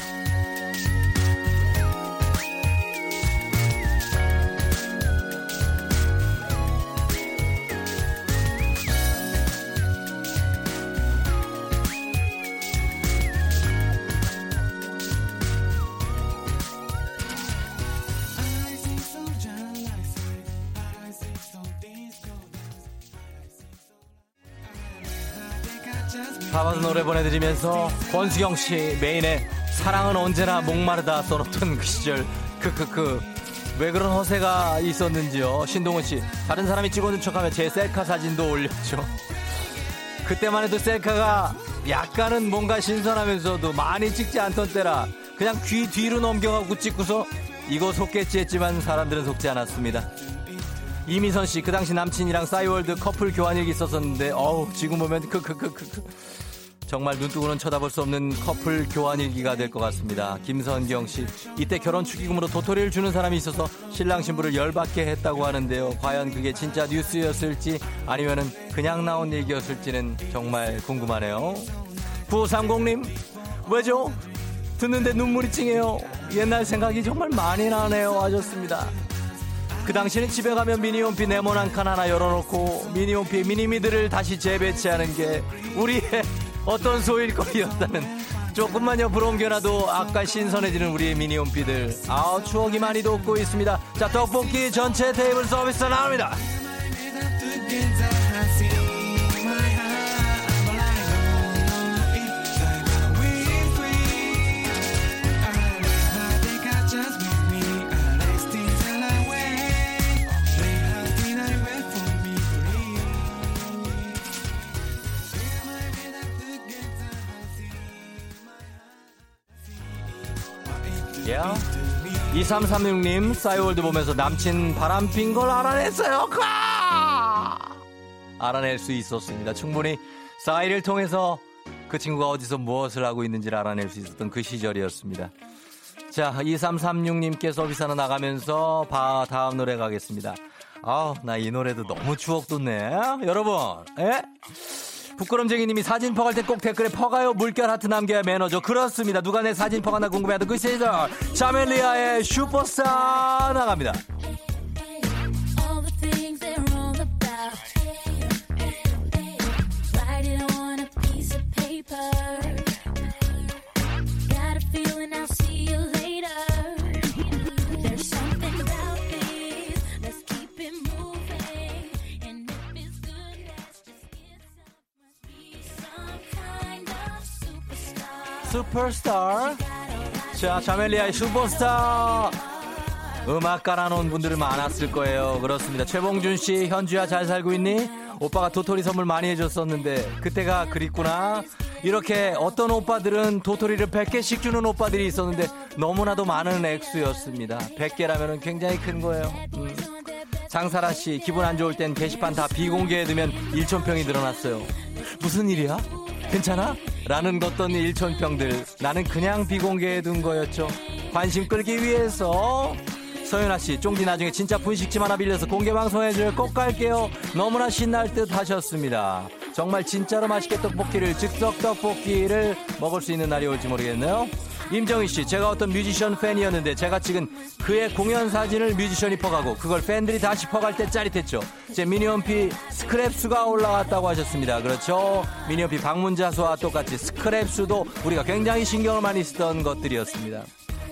가봐서 노래 보내드리면서 권수경 씨 메인에 사랑은 언제나 목마르다 써놓던 그 시절. 크크크 왜 그런 허세가 있었는지요? 신동훈 씨. 다른 사람이 찍어준 척하며 제 셀카 사진도 올렸죠. 그때만 해도 셀카가 약간은 뭔가 신선하면서도 많이 찍지 않던 때라 그냥 귀 뒤로 넘겨가고 찍고서 이거 속겠지 했지만 사람들은 속지 않았습니다. 이미선 씨 그 당시 남친이랑 싸이월드 커플 교환일기 있었었는데 어우 지금 보면 크크크크크 정말 눈뜨고는 쳐다볼 수 없는 커플 교환일기가 될 것 같습니다. 김선경 씨 이때 결혼 축의금으로 도토리를 주는 사람이 있어서 신랑 신부를 열받게 했다고 하는데요. 과연 그게 진짜 뉴스였을지 아니면은 그냥 나온 얘기였을지는 정말 궁금하네요. 9530님, 왜죠? 듣는데 눈물이 찡해요. 옛날 생각이 정말 많이 나네요. 하셨습니다. 그 당시는 집에 가면 미니홈피 네모난 한칸 하나 열어놓고 미니홈피 미니미들을 다시 재배치하는 게 우리의 어떤 소일거리였다는 조금만 옆으로 옮겨놔도 아까 신선해지는 우리의 미니홈피들. 아 추억이 많이 돋고 있습니다. 자 떡볶이 전체 테이블 서비스 나옵니다 야. 2336님 싸이월드 보면서 남친 바람 핀 걸 알아냈어요. 가! 알아낼 수 있었습니다. 충분히 싸이를 통해서 그 친구가 어디서 무엇을 하고 있는지를 알아낼 수 있었던 그 시절이었습니다. 자 2336님께 서비스 하나 나가면서 바 다음 노래 가겠습니다. 아우 나 이 노래도 너무 추억 돋네. 여러분 에? 부끄럼쟁이님이 사진 퍼갈 때 꼭 댓글에 퍼가요. 물결 하트 남겨야 매너죠. 그렇습니다. 누가 내 사진 퍼가나 궁금해하던 그 시절. 자멜리아의 슈퍼스타 나갑니다 슈퍼스타 자 자멜리아의 슈퍼스타 음악 깔아놓은 분들은 많았을 거예요 그렇습니다 최봉준 씨 현주야 잘 살고 있니? 오빠가 도토리 선물 많이 해줬었는데 그때가 그립구나 이렇게 어떤 오빠들은 도토리를 100개씩 주는 오빠들이 있었는데 너무나도 많은 액수였습니다 100개라면 굉장히 큰 거예요 음. 장사라 씨 기분 안 좋을 땐 게시판 다 비공개해두면 일천평이 늘어났어요 무슨 일이야? 괜찮아? 라는 것던 일천평들 나는 그냥 비공개해 둔 거였죠. 관심 끌기 위해서 서윤아 씨 쫑디 나중에 진짜 분식집 하나 빌려서 공개 방송해줘요 꼭 갈게요. 너무나 신날 듯 하셨습니다. 정말 진짜로 맛있게 떡볶이를 즉석 떡볶이를 먹을 수 있는 날이 올지 모르겠네요. 임정희 씨 제가 어떤 뮤지션 팬이었는데 제가 찍은 그의 공연 사진을 뮤지션이 퍼가고 그걸 팬들이 다시 퍼갈 때 짜릿했죠. 제 미니홈피 스크랩 수가 올라왔다고 하셨습니다. 그렇죠? 미니홈피 방문자 수와 똑같이 스크랩 수도 우리가 굉장히 신경을 많이 쓰던 것들이었습니다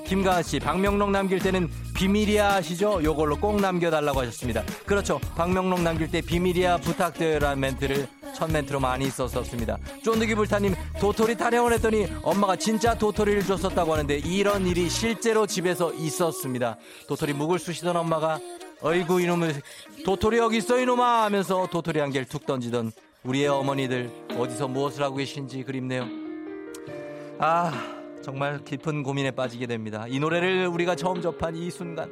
김가은 씨, 방명록 남길 때는 비밀이야 하시죠? 요걸로 꼭 남겨달라고 하셨습니다. 그렇죠. 방명록 남길 때 비밀이야 부탁드려라는 멘트를 첫 멘트로 많이 썼었습니다. 쫀득이 불타님, 도토리 타령을 했더니 엄마가 진짜 도토리를 줬었다고 하는데 이런 일이 실제로 집에서 있었습니다. 도토리 묵을 쑤시던 엄마가 어이구 이놈을 도토리 여기 있어 이놈아 하면서 도토리 한 개를 툭 던지던 우리의 어머니들 어디서 무엇을 하고 계신지 그립네요. 아 정말 깊은 고민에 빠지게 됩니다. 이 노래를 우리가 처음 접한 이 순간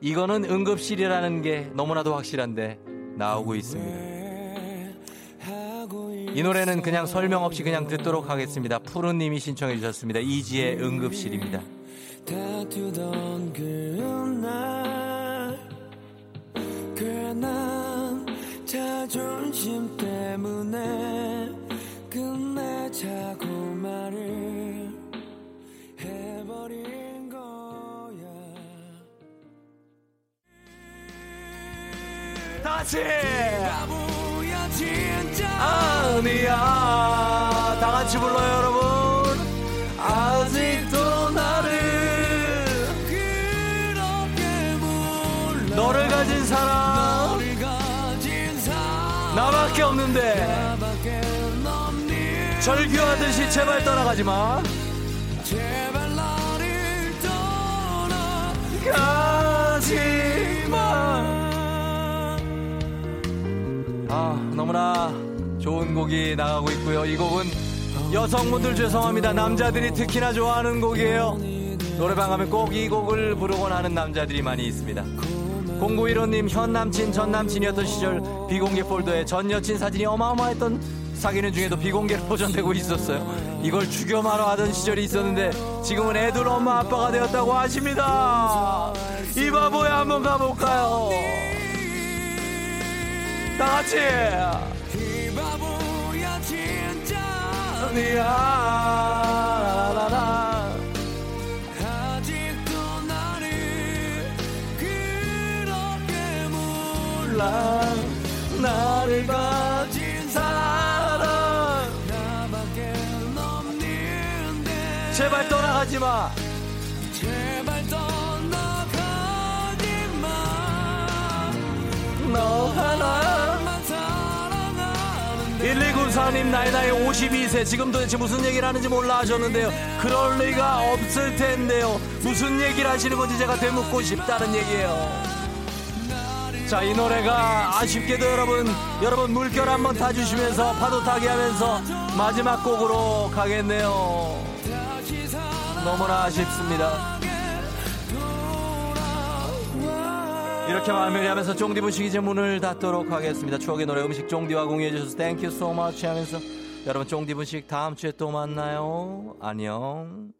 이거는 응급실이라는 게 너무나도 확실한데 나오고 있습니다. 이 노래는 그냥 설명 없이 그냥 듣도록 하겠습니다. 푸른님이 신청해 주셨습니다. 이지의 응급실입니다. 다투던 그날 괜한 자존심 때문에 끝내 자고 말을 해 버린 거야. 다시! 아니야. 다 같이 불러요 여러분. 아직도 나를 너를 가진 사람. 나밖에 없는데. 절규하듯이 제발 떠나가지 마 지 마. 아, 너무나 좋은 곡이 나가고 있고요. 이 곡은 여성분들 죄송합니다. 남자들이 특히나 좋아하는 곡이에요. 노래방 가면 꼭 이 곡을 부르곤 하는 남자들이 많이 있습니다. 0915님 현 남친 전 남친이었던 시절 비공개 폴더에 전 여친 사진이 어마어마했던 사귀는 중에도 비공개로 보존되고 있었어요. 이걸 죽여마로 하던 시절이 있었는데 지금은 애들 엄마 아빠가 되었다고 하십니다. 이 바보야 한번 가볼까요? 다 같이. 이 바보야 진짜. 아직도 나를 가진 사람. 제발 떠나가지 마. 너 하나. 나만 사랑하는데 1294님 나이 나이 52세. 지금 도대체 무슨 얘기를 하는지 몰라 하셨는데요. 그럴 리가 없을 텐데요. 무슨 얘기를 하시는 건지 제가 되묻고 싶다는 얘기예요. 자 이 노래가 아쉽게도 여러분 여러분 물결 한번 타주시면서 파도 타기 하면서 마지막 곡으로 가겠네요. 너무나 아쉽습니다 이렇게 마무리하면서 쫑디 분식 이제 문을 닫도록 하겠습니다. 추억의 노래 음식 쫑디와 공유해 주셔서 Thank you so much 하면서 여러분 쫑디 분식 다음 주에 또 만나요. 안녕.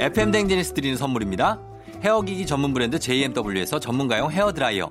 FM 대행진에서 드리는 선물입니다. 헤어기기 전문 브랜드 JMW에서 전문가용 헤어드라이어.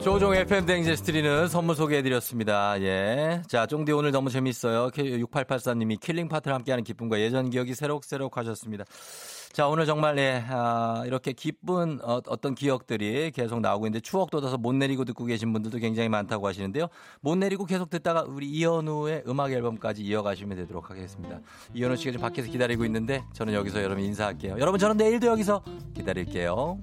조우종의 FM 대행진에서 드리는 선물 소개해드렸습니다. 예. 자, 쫑디 오늘 너무 재밌어요. 6884님이 killing part를 함께하는 기쁨과 예전 기억이 새록새록 하셨습니다. 자, 오늘 정말, 예, 아, 이렇게 기쁜 어, 떤 기억들이 계속 나오고 있는데 추억 돋아서 못 내리고 듣고 계신 분들도 굉장히 많다고 하시는데요. 못 내리고 계속 듣다가 우리 이현우의 음악 앨범까지 이어가시면 되도록 하겠습니다. 이현우 씨가 지금 밖에서 기다리고 있는데 저는 여기서 여러분 인사할게요. 여러분 저는 내일도 여기서 기다릴게요.